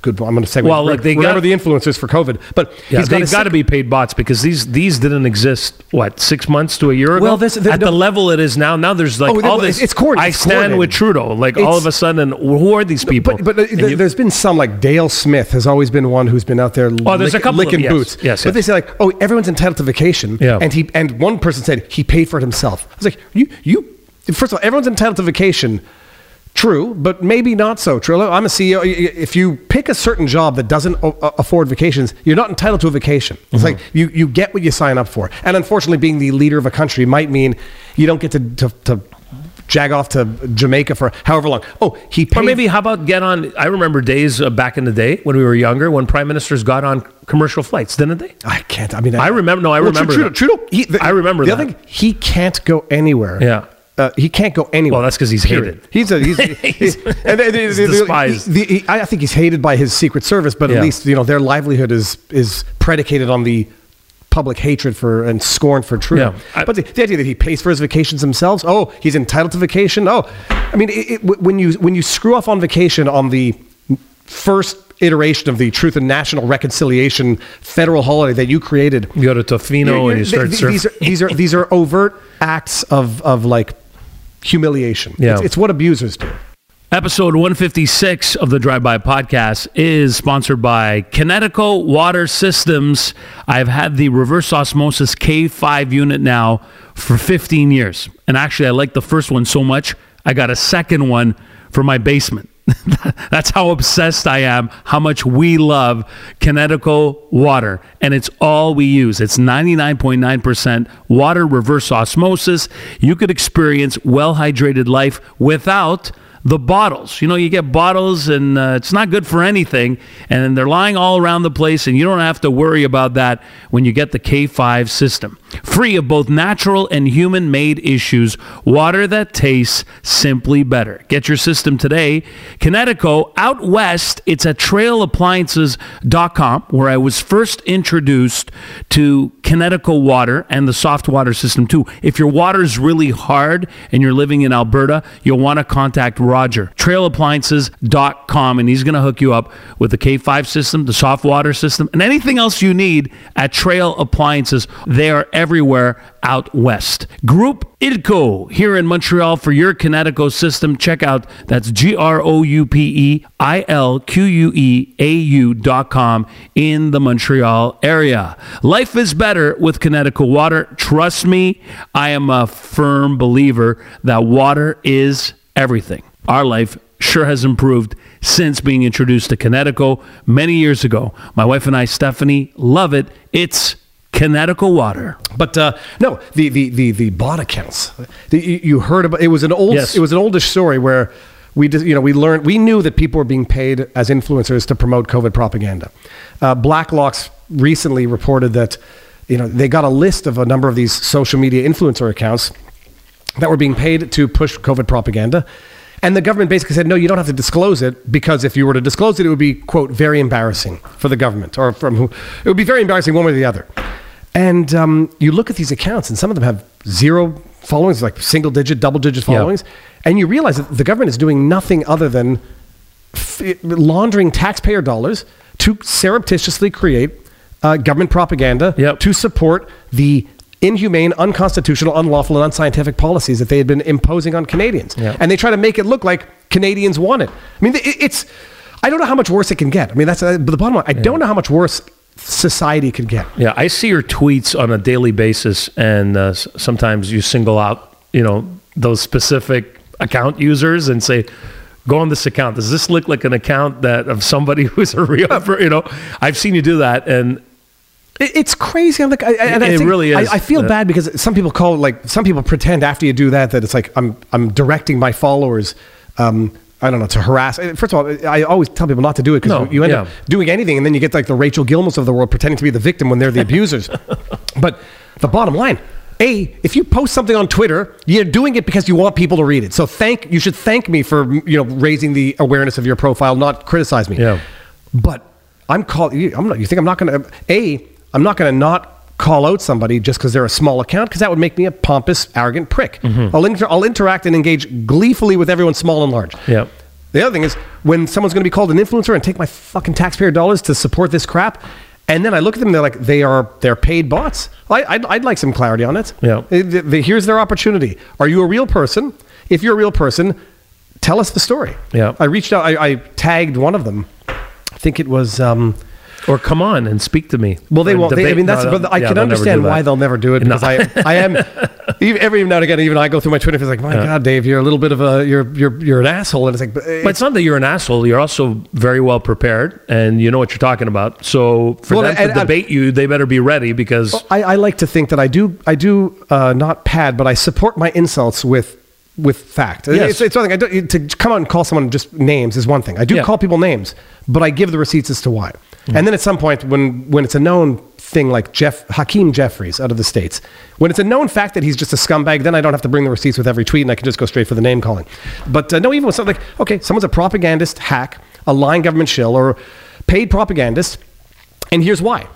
good. I'm going to say Well, look, they remember got- the influencers for COVID, but Yeah, he's they've got to be paid bots because these these didn't exist. What six months to a year ago? Well, this- at the level it is now. Now there's like Oh, all this. it's coord- I it's stand with. Trudeau. Like all of a sudden, who are these people? But, but uh, th- you- there's been some like Dale Smith has always been one who's been out there. Oh, there's a couple of- licking yes, boots. yes, but yes. they say like, oh, everyone's entitled to vacation. Yeah. And he and one person said he paid for it himself. I was like, you you. First of all, everyone's entitled to vacation. True, but maybe not so. True. I'm a CEO. If you pick a certain job that doesn't afford vacations, you're not entitled to a vacation. It's like you, you get what you sign up for. And unfortunately, being the leader of a country might mean you don't get to, to, to jag off to Jamaica for however long. Oh, he paid. Or maybe how about get on? I remember days uh, back in the day when we were younger when prime ministers got on commercial flights, didn't they? I can't. I mean, I remember- no, I Well, remember Trudeau. Trudeau he, the, I remember the that. other thing. He can't go anywhere. Yeah. Uh, he can't go anywhere. Well, that's because he's Period. hated. He's a he's, he's, and the- the- He's the- despised. the- he- I think he's hated by his Secret Service, but Yeah. at least you know their livelihood is is predicated on the public hatred for and scorn for Trudeau. Yeah. But the, the idea that he pays for his vacations himself, oh, he's entitled to vacation. Oh, I mean, it, it, when you when you screw off on vacation on the first iteration of the Truth and National Reconciliation federal holiday that you created, You go to Tofino and you start th- th- these, are, these are these are overt acts of of like humiliation. Yeah. It's, it's what abusers do. Episode 156 of the Drive By Podcast is sponsored by Kinetico Water Systems. I've had the reverse osmosis K5 unit now for 15 years. And actually, I like the first one so much, I got a second one for my basement. That's how obsessed I am, how much we love Kinetico water. And it's all we use. It's 99.9% water reverse osmosis. You could experience well hydrated life without the bottles. You know, you get bottles and uh, it's not good for anything, and they're lying all around the place, and you don't have to worry about that when you get the K5 system. Free of both natural and human made issues, water that tastes simply better. Get your system today. Kinetico out west, it's at trailappliances.com where I was first introduced to Kinetico water and the soft water system too. If your water is really hard and you're living in Alberta, you'll want to contact Roger. Trailappliances.com and he's going to hook you up with the K5 system, the soft water system, and anything else you need at Trail Appliances. They are everywhere out west. Group IDCO here in Montreal for your Kinetico system. Check out that's G R O U P E I L Q U E A U dot com in the Montreal area. Life is better with Kinetico water. Trust me, I am a firm believer that water is everything. Our life sure has improved since being introduced to Kinetico many years ago. My wife and I, Stephanie, love it. It's Kinetico water. But uh, no, the, the the the bot accounts. The, you you heard about it was an old Yes. it was an oldish story where we just, you know we learned we knew that people were being paid as influencers to promote COVID propaganda. Uh, Blacklock's recently reported that you know they got a list of a number of these social media influencer accounts that were being paid to push COVID propaganda. And the government basically said, no, you don't have to disclose it because if you were to disclose it, it would be, quote, very embarrassing for the government or from who, it would be very embarrassing one way or the other. And um, you look at these accounts, and some of them have zero followings, like single digit, double digit Yeah. followings. And you realize that the government is doing nothing other than f- laundering taxpayer dollars to surreptitiously create uh, government propaganda Yep. to support the inhumane, unconstitutional, unlawful, and unscientific policies that they had been imposing on Canadians. Yep. And they try to make it look like Canadians want it. I mean, it's. I don't know how much worse it can get. I mean, that's uh, the bottom line. I don't know how much worse society could get. Yeah, I see your tweets on a daily basis, and uh, sometimes you single out, you know, those specific account users and say, "Go on this account. Does this look like an account that of somebody who's a real?" You know, I've seen you do that, and It's crazy. I'm like, I, and I It think- really is. I, I feel Uh, bad because some people call it like some people pretend after you do that that it's like I'm I'm directing my followers. Um, I don't know to harass. First of all, I always tell people not to do it because No, you end yeah. up doing anything, and then you get like the Rachel Gilmores of the world pretending to be the victim when they're the abusers. but the bottom line. A, if you post something on Twitter, you're doing it because you want people to read it. So thank you should thank me for you know raising the awareness of your profile, not criticize me. Yeah. But I'm calling. I'm not. You think I'm not going to? A. I'm not going to not call out somebody just because they're a small account because that would make me a pompous, arrogant prick. Mm-hmm. I'll inter, I'll interact and engage gleefully with everyone, small and large. Yeah. The other thing is when someone's going to be called an influencer and take my fucking taxpayer dollars to support this crap, and then I look at them, they're like they are they're paid bots. I, I'd, I'd like some clarity on it. Yeah. The- the- here's their opportunity. Are you a real person? If you're a real person, tell us the story. Yeah. I reached out. I, I tagged one of them. I think it was. Um, or come on and speak to me. well, they won't. They, I mean, that's. no, but I yeah, can understand why they'll never do it No. because I, I am. even- Every now and again, even I go through my Twitter. It's like, my God, Dave, you're a little bit of a you're you're you're an asshole, and it's like, but But it's not that you're an asshole. You're also very well prepared, and you know what you're talking about. So for Well, them to and- and- debate you, they better be ready because I, I like to think that I do I do uh, not pad, but I support my insults with with fact. Yes. It's, it's one thing. I don't, to come out and call someone just names is one thing. I do Yeah. call people names, but I give the receipts as to why. And then at some point, when when it's a known thing like Jeff Hakeem Jeffries out of the states, when it's a known fact that he's just a scumbag, then I don't have to bring the receipts with every tweet, and I can just go straight for the name calling. But uh, no, even with something like okay, someone's a propagandist, hack, a lying government shill, or paid propagandist. And here's why.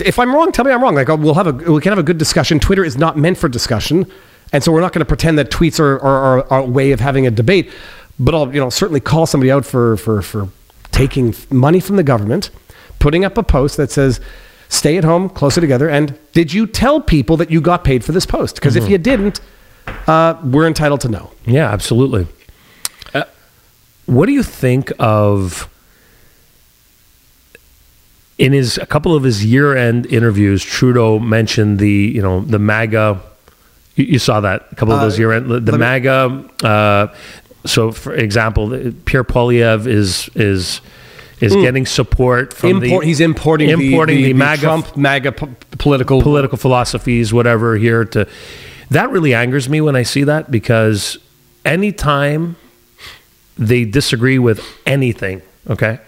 If I'm wrong, tell me I'm wrong. Like uh, we'll have a we can have a good discussion. Twitter is not meant for discussion, and so we're not going to pretend that tweets are, are, are, are a way of having a debate. But I'll you know certainly call somebody out for for for taking money from the government, putting up a post that says "Stay at home, closer together." And did you tell people that you got paid for this post? Because if you didn't, uh, we're entitled to know. Yeah, absolutely. Uh, what do you think of in his a couple of his year-end interviews? Trudeau mentioned the you know the MAGA. You, you saw that a couple of Uh, those year-end the let me- MAGA. Uh, So, for example, Pierre Poilievre is is is getting support from. Import, the he's importing, the- importing the, the, the MAGA Trump MAGA p- political. political philosophies, whatever. Here to that really angers me when I see that because anytime they disagree with anything, okay,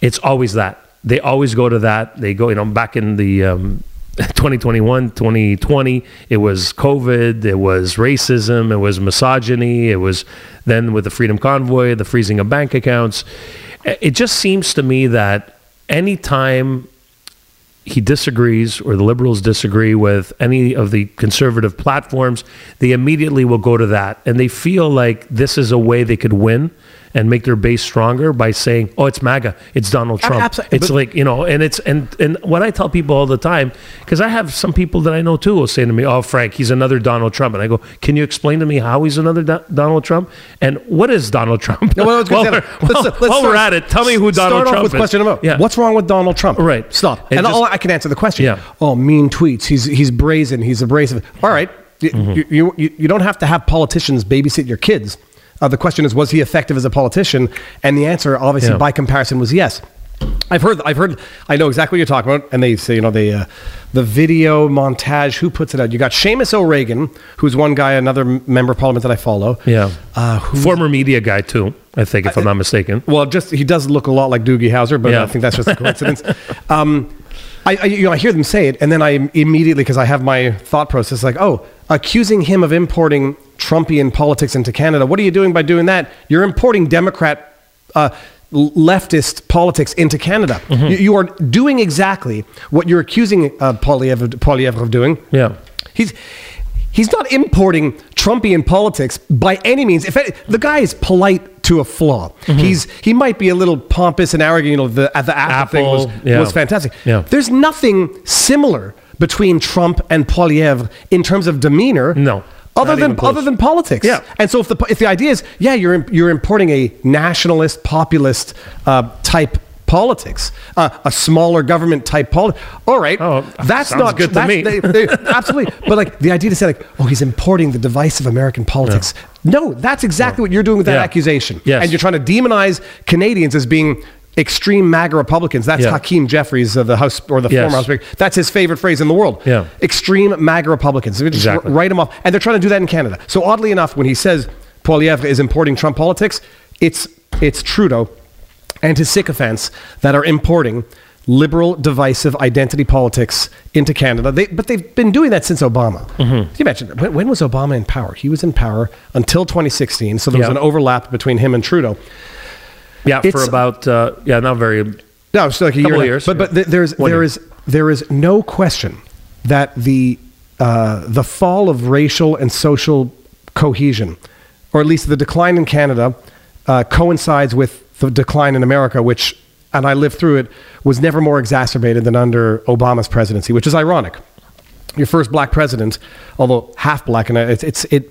it's always that they always go to that. They go, you know, back in the. Um, 2021 2020 it was covid it was racism it was misogyny it was then with the freedom convoy the freezing of bank accounts it just seems to me that anytime he disagrees or the liberals disagree with any of the conservative platforms, they immediately will go to that. And they feel like this is a way they could win and make their base stronger by saying, "Oh, it's MAGA, it's Donald Trump." abso- it's but- like you know, and it's and and what I tell people all the time because I have some people that I know too will say to me, "Oh, Frank, he's another Donald Trump," and I go, "Can you explain to me how he's another Do- Donald Trump? And what is Donald Trump?" No, well, I was gonna While we're- let's- while- let's while we're at it, tell me who Donald Start Trump with is. question about Yeah. what's wrong with Donald Trump? Right. Stop. And And, just- all I can answer the question. Yeah. Oh, mean tweets. He's he's brazen. He's abrasive. All right. Mm-hmm. You, you, you, you don't have to have politicians babysit your kids. Uh, the question is, was he effective as a politician? And the answer, obviously, Yeah. by comparison, was yes. I've heard, I've heard, I know exactly what you're talking about. And they say, you know, the, uh, the video montage, who puts it out? You got Seamus O'Regan, who's one guy, another member of parliament that I follow. Yeah. Uh, Former media guy too, I think, if I'm not mistaken. well, just he does look a lot like Doogie Howser, but Yeah. I think that's just a coincidence. um, I, I, you know, I hear them say it, and then I immediately, because I have my thought process, like, oh, accusing him of importing Trumpian politics into Canada. What are you doing by doing that? You're importing Democrat. Uh, leftist politics into Canada. Mm-hmm. You, you are doing exactly what you're accusing uh, Poilievre, of- doing. Yeah. He's he's not importing Trumpian politics by any means. If any, the guy is polite to a flaw, Mm-hmm. he's he might be a little pompous and arrogant. You know, the the Apple, thing was, Apple, yeah. was fantastic. Yeah. There's nothing similar between Trump and Poilievre in terms of demeanor. No, Other not than other than politics, Yeah. And so if the if the idea is, yeah, you're you're importing a nationalist, populist uh, type politics, uh, a smaller government type politics. All right, Oh, that's not good to me. they- they- absolutely. But like the idea to say like, oh, he's importing the divisive American politics. No, that's exactly what you're doing with that Yeah. accusation. Yes. And you're trying to demonize Canadians as being extreme MAGA Republicans. That's Yeah. Hakeem Jeffries of the House or the Yes. former House Speaker. That's his favorite phrase in the world. Yeah. Extreme MAGA Republicans. Just Exactly. write them off. And they're trying to do that in Canada. So oddly enough, when he says Poilievre is importing Trump politics, it's it's Trudeau and his sycophants that are importing liberal, divisive identity politics into Canada. They, but they've been doing that since Obama. Mm-hmm. Can you imagine? When, when was Obama in power? He was in power until 2016. So there was an overlap between him and Trudeau. Yeah, for about uh, yeah, not very. No, it's like a year. Couple and of years, But but yeah. th- there's One there is there is no question that the uh, the fall of racial and social cohesion, or at least the decline in Canada, uh, coincides with the decline in America, which and I lived through it was never more exacerbated than under Obama's presidency, which is ironic. Your first black president, although half black, and it's, it's it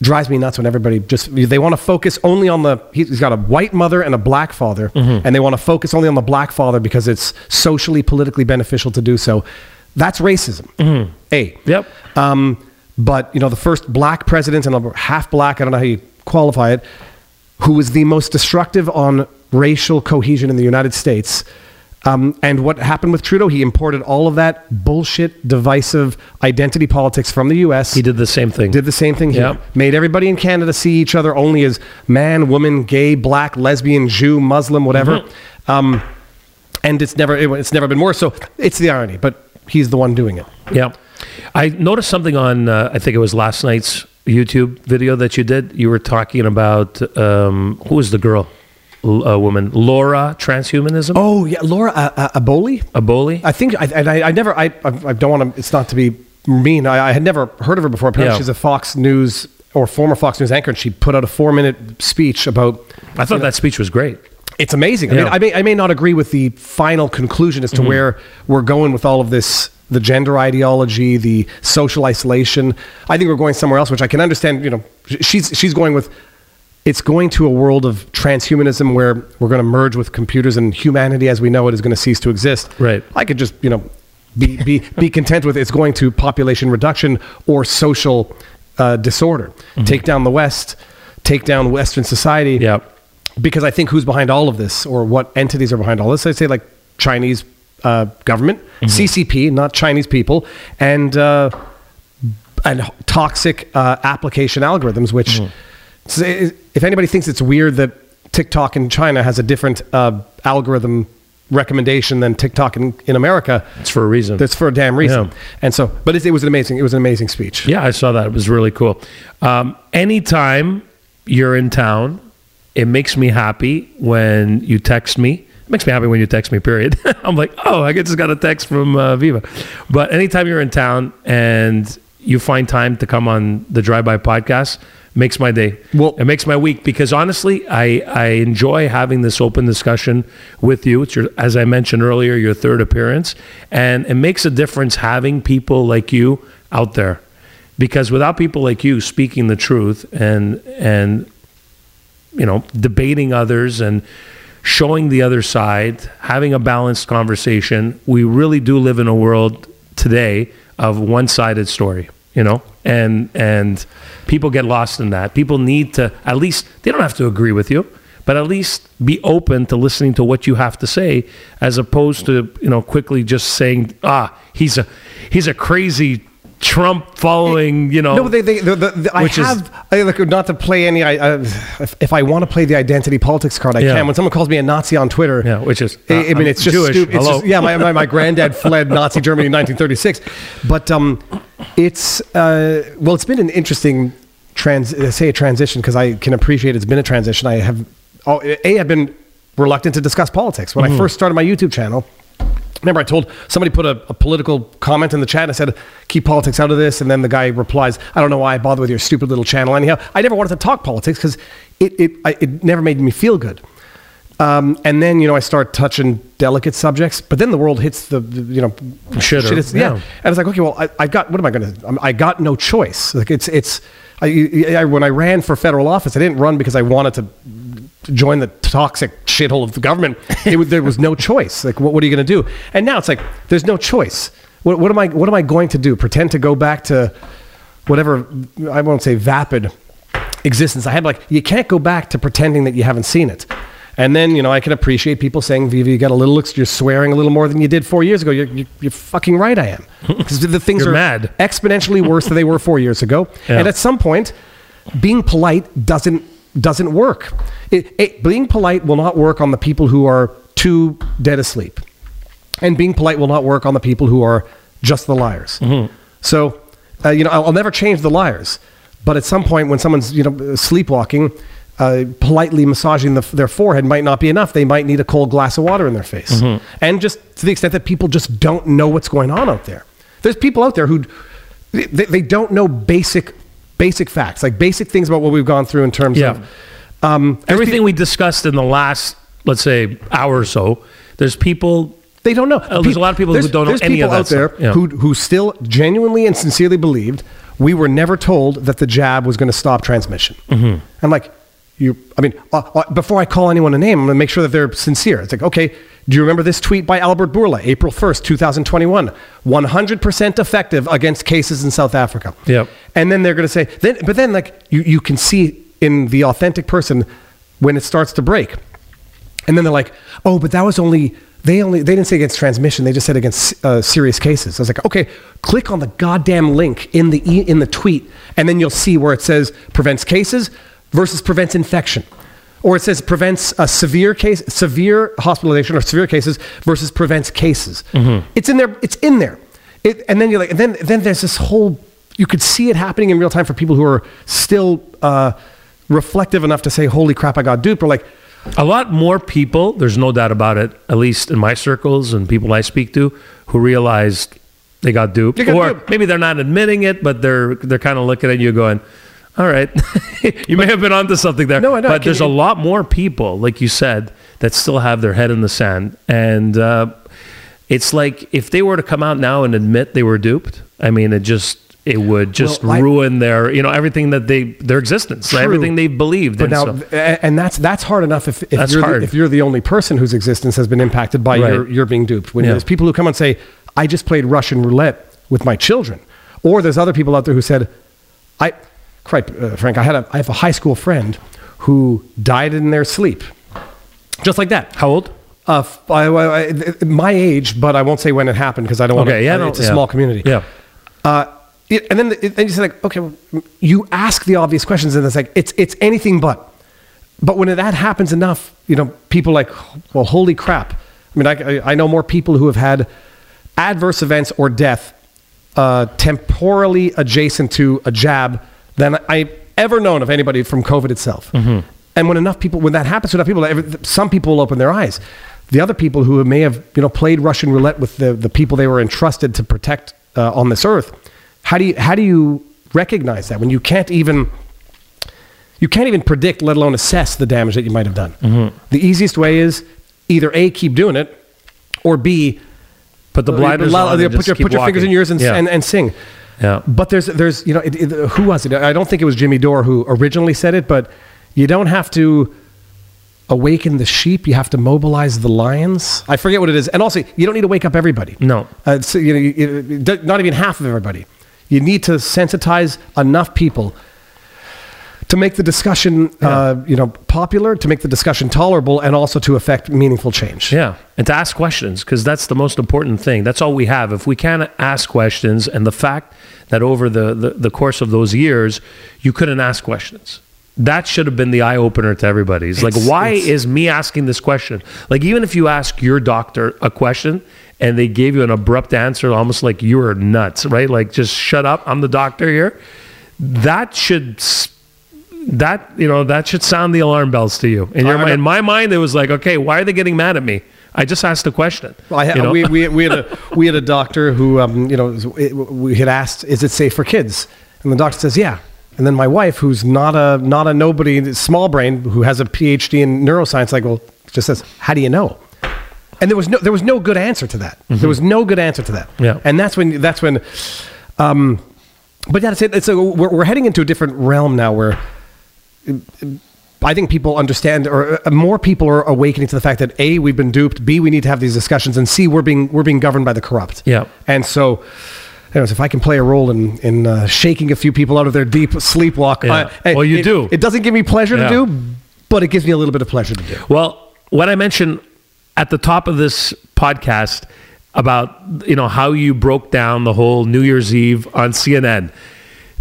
drives me nuts when everybody just they want to focus only on the he's got a white mother and a black father Mm-hmm. and they want to focus only on the black father because it's socially politically beneficial to do so that's racism a Mm-hmm. Yep. um, but you know the first black president and a half black i don't know how you qualify it who was the most destructive on racial cohesion in the united states um, and what happened with Trudeau, he imported all of that bullshit, divisive identity politics from the U.S. He did the same thing. Did the same thing here. Yep. Made everybody in Canada see each other only as man, woman, gay, black, lesbian, Jew, Muslim, whatever. Mm-hmm. Um, and it's never it, it's never been more. So it's the irony, but he's the one doing it. Yeah. I noticed something on, uh, I think it was last night's YouTube video that you did. You were talking about, um, who was the girl? A woman, Laura Transhumanism? Oh yeah, Laura uh, uh, Aboli. Aboli? I think I, and I, I never I, I don't want to. It's not to be mean. I, I had never heard of her before. Apparently, Yeah. she's a Fox News or former Fox News anchor, and she put out a four-minute speech about. I thought that speech was great. It's amazing. I mean, I may I may not agree with the final conclusion as to where we're going with all of this. The gender ideology, the social isolation. I think we're going somewhere else, which I can understand. You know, she's she's going with. It's going to a world of transhumanism where we're going to merge with computers and humanity as we know it is going to cease to exist. Right. I could just, you know, be, be, be content with it's going to population reduction or social uh, disorder. Take down the West, take down Western society. Yep. Because I think who's behind all of this, or what entities are behind all this? I say like Chinese uh, government, CCP, not Chinese people, and uh, and toxic uh, application algorithms. Which, say- if anybody thinks it's weird that TikTok in China has a different uh, algorithm recommendation than TikTok in, in America, It's for a reason. that's for a damn reason. Yeah. And so, but it, it was an amazing, it was an amazing speech. Yeah, I saw that. It was really cool. Um, anytime you're in town, it makes me happy when you text me. It makes me happy when you text me, period. I'm like, oh, I just got a text from uh, Viva. But anytime you're in town and you find time to come on the Drive By podcast, makes my day. Well- it makes my week because honestly, I, I enjoy having this open discussion with you. It's your, as I mentioned earlier, your third appearance, and it makes a difference having people like you out there because without people like you speaking the truth and and you know debating others and showing the other side having a balanced conversation we really do live in a world today of one-sided story you know and and people get lost in that. People need to at least they don't have to agree with you but at least be open to listening to what you have to say as opposed to you know quickly just saying ah he's a he's a crazy Trump following, you know. No, they, they, the, the, the, I Which is- have I, like, not to play any. I, I, if, if I want to play the identity politics card, I Yeah. can. When someone calls me a Nazi on Twitter, Yeah, which is- I, I uh, mean, it's just Jewish. stupid. It's Hello. just, yeah, my, my, my granddad fled Nazi Germany in 1936, but um, it's uh, well, it's been an interesting trans. uh, Say a transition because I can appreciate it's been a transition. I have, oh, a, I've been reluctant to discuss politics when I Mm-hmm. first started my YouTube channel. Remember, I told somebody put a, a political comment in the chat. and I said, "Keep politics out of this." And then the guy replies, "I don't know why I bother with your stupid little channel." Anyhow, I never wanted to talk politics because it it, I, it never made me feel good. Um, and then you know I start touching delicate subjects, but then the world hits the, the, you know shit yeah. yeah. And it's like, okay, well, I, I got what am I going to? I got no choice. Like it's it's I, I, when I ran for federal office, I didn't run because I wanted to join the toxic shithole of the government. It there was no choice. Like, what, what are you going to do? And now it's like there's no choice. What, what am I? What am I going to do? Pretend to go back to whatever I won't say vapid existence I had. Like, you can't go back to pretending that you haven't seen it. And then, you know, I can appreciate people saying, Viva, you got a little, you're swearing a little more than you did four years ago. You're, you're, you're fucking right, I am. Because the things are mad. exponentially worse than they were four years ago. Yeah. And at some point, being polite doesn't, doesn't work. It, it, being polite will not work on the people who are too dead asleep. And being polite will not work on the people who are just the liars. So, uh, you know, I'll, I'll never change the liars. But at some point, when someone's, you know, sleepwalking, uh, politely massaging the, their forehead might not be enough. They might need a cold glass of water in their face. And just to the extent that people just don't know what's going on out there. There's people out there who they, they don't know basic basic facts, like basic things about what we've gone through in terms Yeah. of um, there's Everything we discussed in the last, let's say, hour or so, there's people. They don't know. Uh, there's a lot of people who don't know there's any people of that out there. Yeah. who who still genuinely and sincerely believed we were never told that the jab was going to stop transmission. Mm-hmm. I'm like, you. I mean, uh, uh, before I call anyone a name, I'm going to make sure that they're sincere. It's like, okay, do you remember this tweet by Albert Bourla, April 1st, 2021? 100% effective against cases in South Africa. Yep. And then they're going to say, then, but then like you, you can see in the authentic person when it starts to break. And then they're like, oh, but that was only, they only, they didn't say against transmission. They just said against uh, serious cases. I was like, okay, click on the goddamn link in the, e- in the tweet. And then you'll see where it says prevents cases versus prevents infection. Or it says prevents a severe case, severe hospitalization or severe cases versus prevents cases. It's in there. It's in there. It, and then you're like, and then, then there's this whole, you could see it happening in real time for people who are still uh, reflective enough to say, holy crap, I got duped. Or like, A lot more people, there's no doubt about it, at least in my circles and people I speak to, who realized they got duped. They got or duped. maybe they're not admitting it, but they're they're kind of looking at you going, all right, you may have been onto something there. No, I know. But there's a lot more people, like you said, that still have their head in the sand. And uh, it's like if they were to come out now and admit they were duped, I mean, it just it would just Well, I- ruin their you know everything that they their existence, True. everything they've believed. But in. now, So- and that's that's hard enough if, if That's you're hard. The, if you're the only person whose existence has been impacted by Right. your, your being duped. When Yeah. there's people who come and say, "I just played Russian roulette with my children," or there's other people out there who said, "I." Cripe, uh, Frank, I had a, I have a high school friend who died in their sleep, just like that. How old? Uh, I- I- I- my age, but I won't say when it happened because I don't want to. Okay, yeah, no, it's a yeah. small community. Yeah. Uh, it- and then then you say like, okay, well, you ask the obvious questions, and it's like it's it's anything but. But when that happens enough, you know, people like, well, holy crap. I mean, I, I know more people who have had adverse events or death uh, temporally adjacent to a jab than I've ever known of anybody from COVID itself. And when enough people, when that happens to enough people, some people will open their eyes. The other people who may have, you know, played Russian roulette with the, the people they were entrusted to protect uh, on this earth, how do you how do you recognize that when you can't even you can't even predict, let alone assess the damage that you might have done. The easiest way is either a keep doing it, or b Put the blinders allow- on. and put just your put your fingers in yours and, Yeah. and, and sing. Yeah. But there's there's you know it, it, who was it? I don't think it was Jimmy Dore who originally said it, but you don't have to awaken the sheep. You have to mobilize the lions. I forget what it is, and also you don't need to wake up everybody. No. uh, so, you know, you, you- not even half of everybody. You need to sensitize enough people to make the discussion, uh, you know, popular, to make the discussion tolerable, and also to affect meaningful change. Yeah, and to ask questions because that's the most important thing. That's all we have. If we can't ask questions, and the fact that over the, the, the course of those years, you couldn't ask questions. That should have been the eye opener to everybody. It's, like, why it's- is me asking this question? Like, even if you ask your doctor a question and they gave you an abrupt answer, almost like you were nuts, right? Like, just shut up. I'm the doctor here. That should that you know that should sound the alarm bells to you. In your I- I mind, in my mind, it was like, okay, why are they getting mad at me? I just asked a question. Well, ha- you know? we, we, we, had a, we had a doctor who, um, you know, it- we had asked, is it safe for kids? And the doctor says, yeah. And then my wife, who's not a, not a nobody, small brain, who has a PhD in neuroscience, like, well, just says, how do you know? And there was no, there was no good answer to that. There was no good answer to that. Mm-hmm. Yeah. And that's when, that's when, um, but yeah, it's, it's a, we're, we're heading into a different realm now where I think people understand, or uh, more people are awakening to the fact that a we've been duped, b we need to have these discussions, and c we're being we're being governed by the corrupt. Yeah. And so, anyways, if I can play a role in in uh, shaking a few people out of their deep sleepwalk, Yeah. uh, Well, you it- do. It doesn't give me pleasure Yeah. to do, but it gives me a little bit of pleasure to do. Well, what I mentioned at the top of this podcast about you know how you broke down the whole New Year's Eve on CNN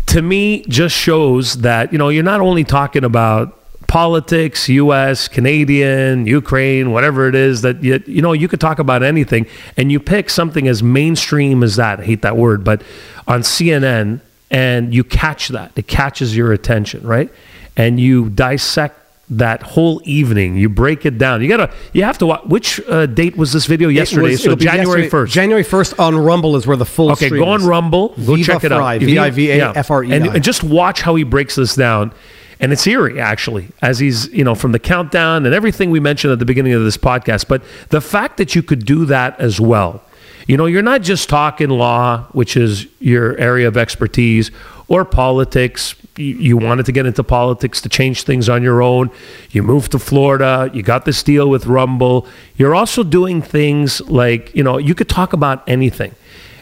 to me just shows that you know you're not only talking about politics, US, Canadian, Ukraine, whatever it is that you, you know you could talk about anything and you pick something as mainstream as that. I hate that word, but on CNN and you catch that. It catches your attention, right? And you dissect that whole evening. You break it down. You gotta. You have to. Watch. Which uh, date was this video? Yesterday. It was- so January first. January first on Rumble is where the full. Okay, go on. Rumble. Go Viva check it Frei, out. V-I-V-A-F-R-E-I. And, and just watch how he breaks this down. And it's eerie, actually, as he's, you know, from the countdown and everything we mentioned at the beginning of this podcast. But the fact that you could do that as well, you know, you're not just talking law, which is your area of expertise, or politics. You, you wanted to get into politics to change things on your own. You moved to Florida. You got this deal with Rumble. You're also doing things like, you know, you could talk about anything.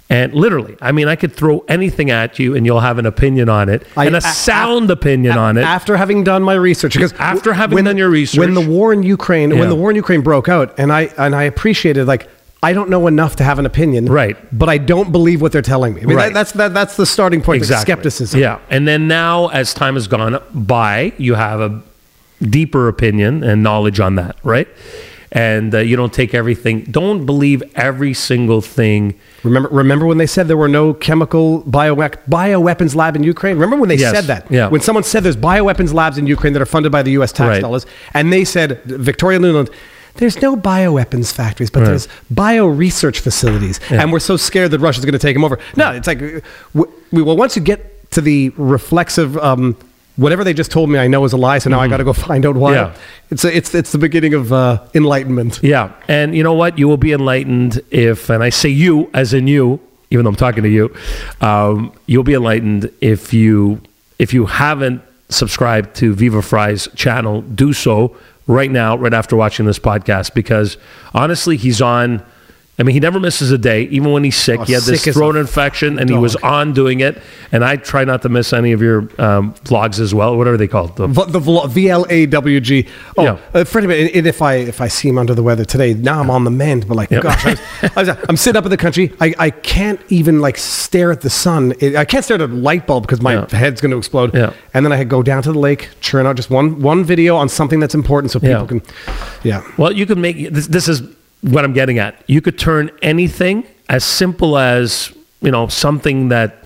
And literally, I mean, I could throw anything at you and you'll have an opinion on it I- and a a- sound opinion A- on it. After having done my research, because After having when done your research. when the war in Ukraine, Yeah. when the war in Ukraine broke out, and I and I appreciated like I don't know enough to have an opinion, Right. But I don't believe what they're telling me. I mean, Right. that, that's that, that's the starting point. Of exactly. skepticism. Yeah. And then now, as time has gone by, you have a deeper opinion and knowledge on that, right? And uh, you don't take everything, don't believe every single thing. Remember, remember when they said there were no chemical biowe- bioweapons lab in Ukraine? Remember when they Yes. said that? Yeah. When someone said there's bioweapons labs in Ukraine that are funded by the U.S. tax Right. dollars, and they said Victoria Nuland. There's no bioweapons factories, but Right. there's bio research facilities, Yeah. and we're so scared that Russia's going to take them over. No, it's like, we, well, once you get to the reflexive, um, whatever they just told me, I know is a lie, so now I got to go find out why. Mm-hmm. Yeah. It's a, it's it's the beginning of uh, enlightenment. Yeah. And you know what? You will be enlightened if, and I say you as in you, even though I'm talking to you, um, you'll be enlightened if you if you haven't subscribed to Viva Frei's channel, do so right now, right after watching this podcast, because honestly, he's on I mean, he never misses a day, even when he's sick. Oh, he had this sick throat infection, and he was on doing it. And I try not to miss any of your um, vlogs as well. whatever they called? The- V- the vlo- VLAWG. Oh, Yeah. uh, Freddie, and- if I if I seem under the weather today, now I'm on the mend. But like, Yeah. gosh, I was, I was, I'm sitting up in the country. I, I can't even like stare at the sun. It, I can't stare at a light bulb because my Yeah. head's going to explode. Yeah. And then I go down to the lake, churn out just one one video on something that's important, so people Yeah. can. Yeah. Well, you could make this, this is what I'm getting at. You could turn anything as simple as, you know, something that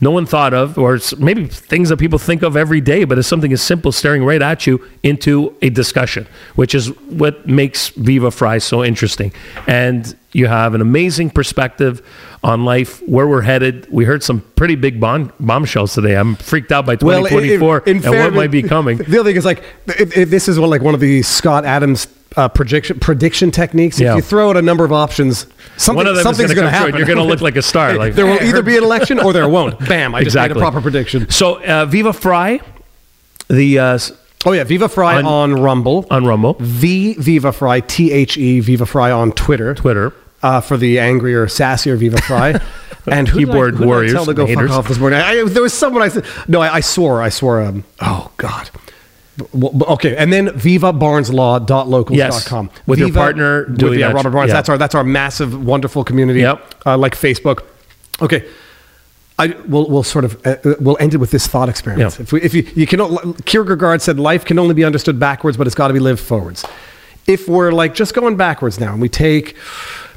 no one thought of, or maybe things that people think of every day, but it's something as simple staring right at you into a discussion, which is what makes Viva Frei so interesting. And you have an amazing perspective on life, where we're headed. We heard some pretty big bomb, bombshells today. I'm freaked out by i- 2024 in and what might be coming. The other thing is like if, if this is one like one of the Scott Adams uh, prediction prediction techniques. Yeah. If you throw out a number of options, something, One of them something's going to going to come true, happen. you're going to look like a star. Like there will either be an election or there won't. Bam! I just made a proper prediction. So uh, Viva Frei, the uh, Oh yeah, Viva Frei On- on, Rumble. on Rumble, V Viva Frei T H E Viva Frei on Twitter. Twitter. Uh, for the angrier, sassier Viva Frei. And I- Keyboard I warriors tell to go fuck off this morning. I, there was someone I said. No, I, I swore. I swore. Um, oh God. Okay, and then vivabarneslaw.locals.com. With your Viva- partner with, yeah, Robert Barnes. yeah. That's our that's our massive, wonderful community. Yep. Uh, like Facebook. Okay. I we'll, we'll sort of uh, uh, we'll end it with this thought experiment. Yeah. If we, if you you can Kierkegaard said life can only be understood backwards, but it's got to be lived forwards. If we're like just going backwards now, and we take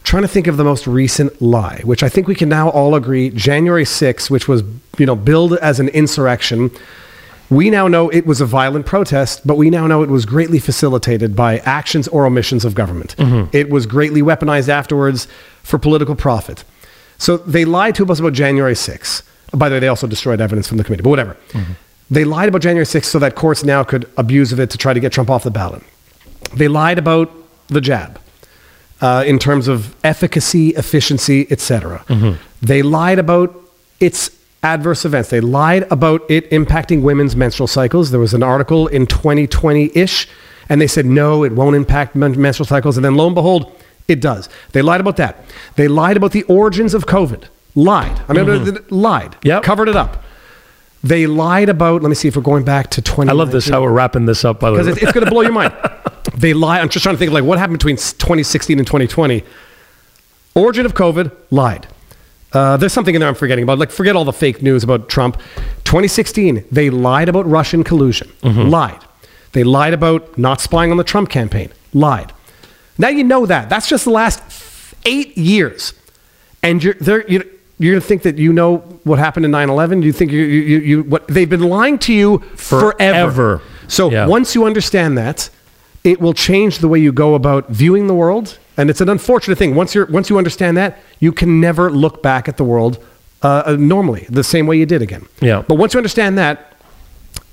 trying to think of the most recent lie, which I think we can now all agree, January 6th, which was you know billed as an insurrection. We now know it was a violent protest, but we now know it was greatly facilitated by actions or omissions of government. Mm-hmm. It was greatly weaponized afterwards for political profit. So they lied to us about January 6th. By the way, they also destroyed evidence from the committee, but whatever. Mm-hmm. They lied about January 6th so that courts now could abuse of it to try to get Trump off the ballot. They lied about the jab uh, in terms of efficacy, efficiency, etc. Mm-hmm. They lied about its adverse events. They lied about it impacting women's menstrual cycles. There was an article in 2020-ish, and they said no, it won't impact men- menstrual cycles. And then lo and behold, it does. They lied about that. They lied about the origins of COVID. Lied. I mean, mm-hmm. th- lied. Yep. Covered it up. They lied about. Let me see if we're going back to 20. I love this how we're wrapping this up. By the way, because it's, it's going to blow your mind. They lie. I'm just trying to think of like what happened between 2016 and 2020. Origin of COVID lied. Uh, there's something in there I'm forgetting about. Like forget all the fake news about Trump. 2016, they lied about Russian collusion. Lied. They lied about not spying on the Trump campaign. Lied. Now you know that. That's just the last eight years, and you're there. You, you're going to think that you know what happened in 9/11. You think you, you, you, you what they've been lying to you forever. Forever. So Yeah. once you understand that, it will change the way you go about viewing the world. And it's an unfortunate thing. Once you're once you understand that, you can never look back at the world uh, uh, normally the same way you did again. Yeah. But once you understand that,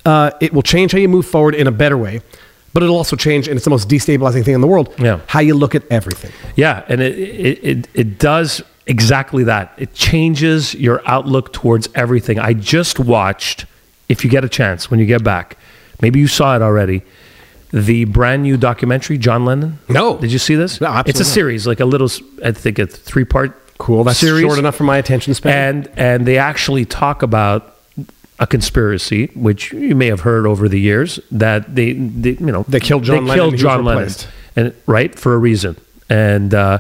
uh, it will change how you move forward in a better way. But it'll also change, and it's the most destabilizing thing in the world. Yeah. How you look at everything. Yeah, and it, it, it, it does exactly that. It changes your outlook towards everything. I just watched, if you get a chance, when you get back, maybe you saw it already, the brand new documentary, John Lennon. No. Did you see this? No, absolutely It's a not. series, like a little, I think a three part Cool. That's series. short enough for my attention span. And, and they actually talk about a conspiracy, which you may have heard over the years, that they, they you know, They killed John they Lennon killed John Lennon, and right for a reason, and uh,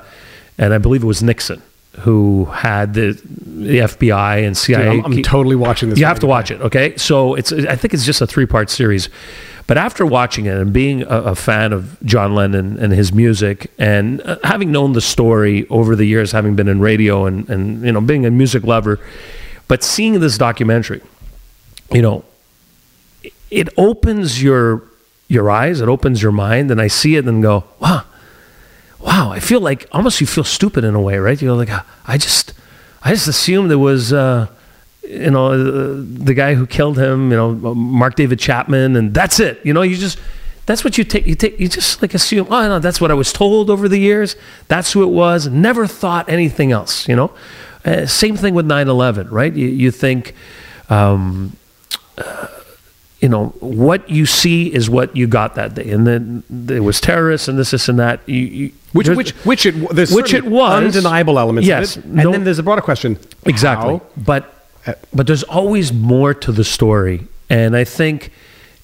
and I believe it was Nixon who had the the FBI and Dude, CIA. I'm, I'm totally watching this. you have to watch it, okay? So it's I think it's just a three part series, but after watching it and being a, a fan of John Lennon and his music, and uh, having known the story over the years, having been in radio and and you know being a music lover, but seeing this documentary, you know, it- it opens your your eyes, it opens your mind, and I see it and go, wow, wow. I feel like almost you feel stupid in a way, right? You're like, I just, I just assumed it was, uh, you know, uh, the guy who killed him, you know, Mark David Chapman, and that's it. You know, you just. That's what you take. You take. You just like assume. Oh no, that's what I was told over the years. That's who it was. Never thought anything else. You know, uh, same thing with 9/11, right? You, you think, um, you know what you see is what you got that day and then there was terrorists and this this and that you, you, Which, There's- which, which it, there's which it was. undeniable elements Yes, of it. And no- then there's a broader question. Exactly. How? But but there's always more to the story, and I think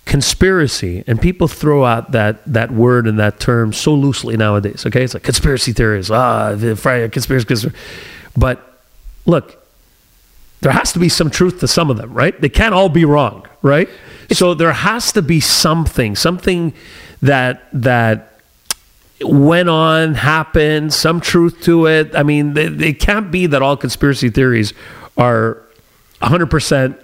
conspiracy and people throw out that that word and that term so loosely nowadays. Okay, it's like conspiracy theories. Ah, the Friday conspiracy, conspiracy. But look, there has to be some truth to some of them, right? They can't all be wrong, right? so there has to be something, something that that went on, happened, some truth to it. I mean, it can't be that all conspiracy theories are 100%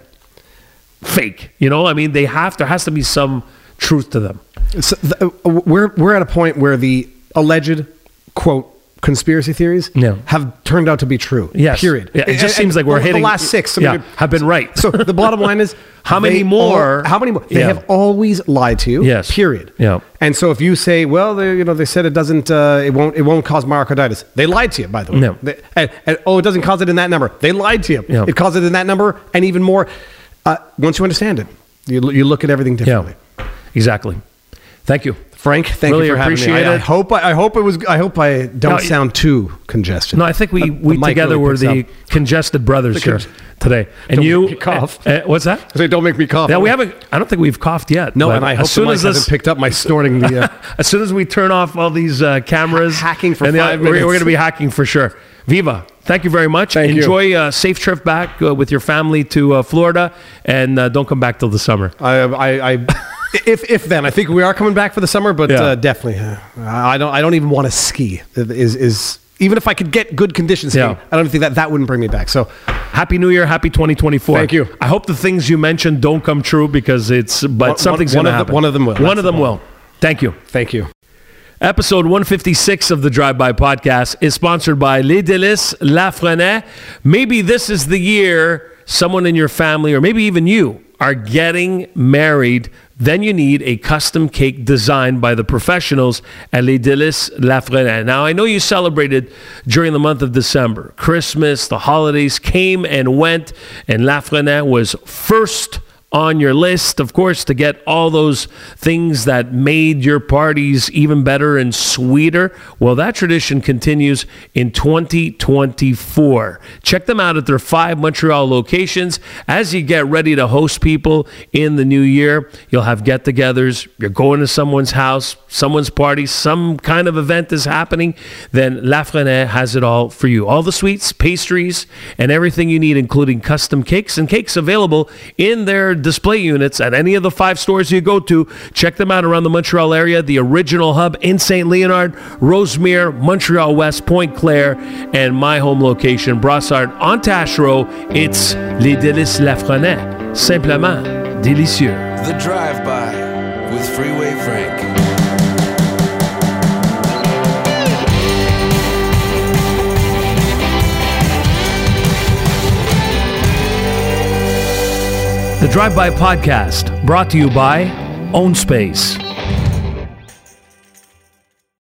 fake. You know, I mean, they have there has to be some truth to them. So uh, we're we're at a point where the alleged quote conspiracy theories Yeah. have turned out to be true. Yes. Period. Yeah, it just And- seems like we're and hitting the last six. I yeah, have been right. So the bottom line is, How many more- all- how many more? They Yeah. have always lied to you. Yes. Period. Yeah. And so if you say, well, they, you know, they said it doesn't, uh, it won't, it won't cause myocarditis. They lied to you, by the way. No. They- and, and, oh, it doesn't cause it in that number. They lied to you. Yeah. It caused it in that number, and even more. Uh, once you understand it, you, you look at everything differently. Yeah, exactly. Thank you. Frank, thank Really you for having me. appreciate I, I hope I, I hope it was. I hope I don't No, sound too congested. No, I think we, Uh, the we mic together really were the up. congested brothers The here today. And Don't you make me cough. uh, uh, what's that? Say, don't make me cough. Yeah, we haven't. I don't think we've coughed yet. No, and I hope as soon the mic as this, hasn't picked up my snorting. The uh, as soon as we turn off all these uh, cameras, Hacking for and the- five we're, we're going to be hacking for sure. Viva, thank you very much. Thank you. Enjoy a safe trip back uh, with your family to uh, Florida, and uh, don't come back till the summer. I, I, I if if then I think we are coming back for the summer, but Yeah. uh, definitely uh, I don't I don't even want to ski. Is is even if I could get good conditions, Yeah. I don't think that that wouldn't bring me back. So Happy New Year, Happy 2024. Thank you. I hope the things you mentioned don't come true because it's, but One- something's one going to of the- happen. one of them will. One That's of them the will. Thank you. thank you. Episode 156 of the Drive By Podcast is sponsored by Les Délices La. Maybe this is the year someone in your family, or maybe even you, are getting married. Then you need a custom cake designed by the professionals at Les Délices La. Now, I know you celebrated during the month of December. Christmas, the holidays came and went, and La was first on your list, of course, to get all those things that made your parties even better and sweeter. Well, that tradition continues in 2024. Check them out at their five Montreal locations. As you get ready to host people in the new year, you'll have get togethers, you're going to someone's house, someone's party, some kind of event is happening, then Lafrenaie has it all for you. All the sweets, pastries, and everything you need, including custom cakes and cakes available in their display units at any of the five stores you go to. Check them out around the Montreal area, the original hub in St. Leonard, Rosemere, Montreal West, Pointe-Claire, and my home location, Brossard on. It's Les Délices Lafrenaie. Simplement délicieux. The Drive By with Freeway Frank. Drive By Podcast, brought to you by Own Space.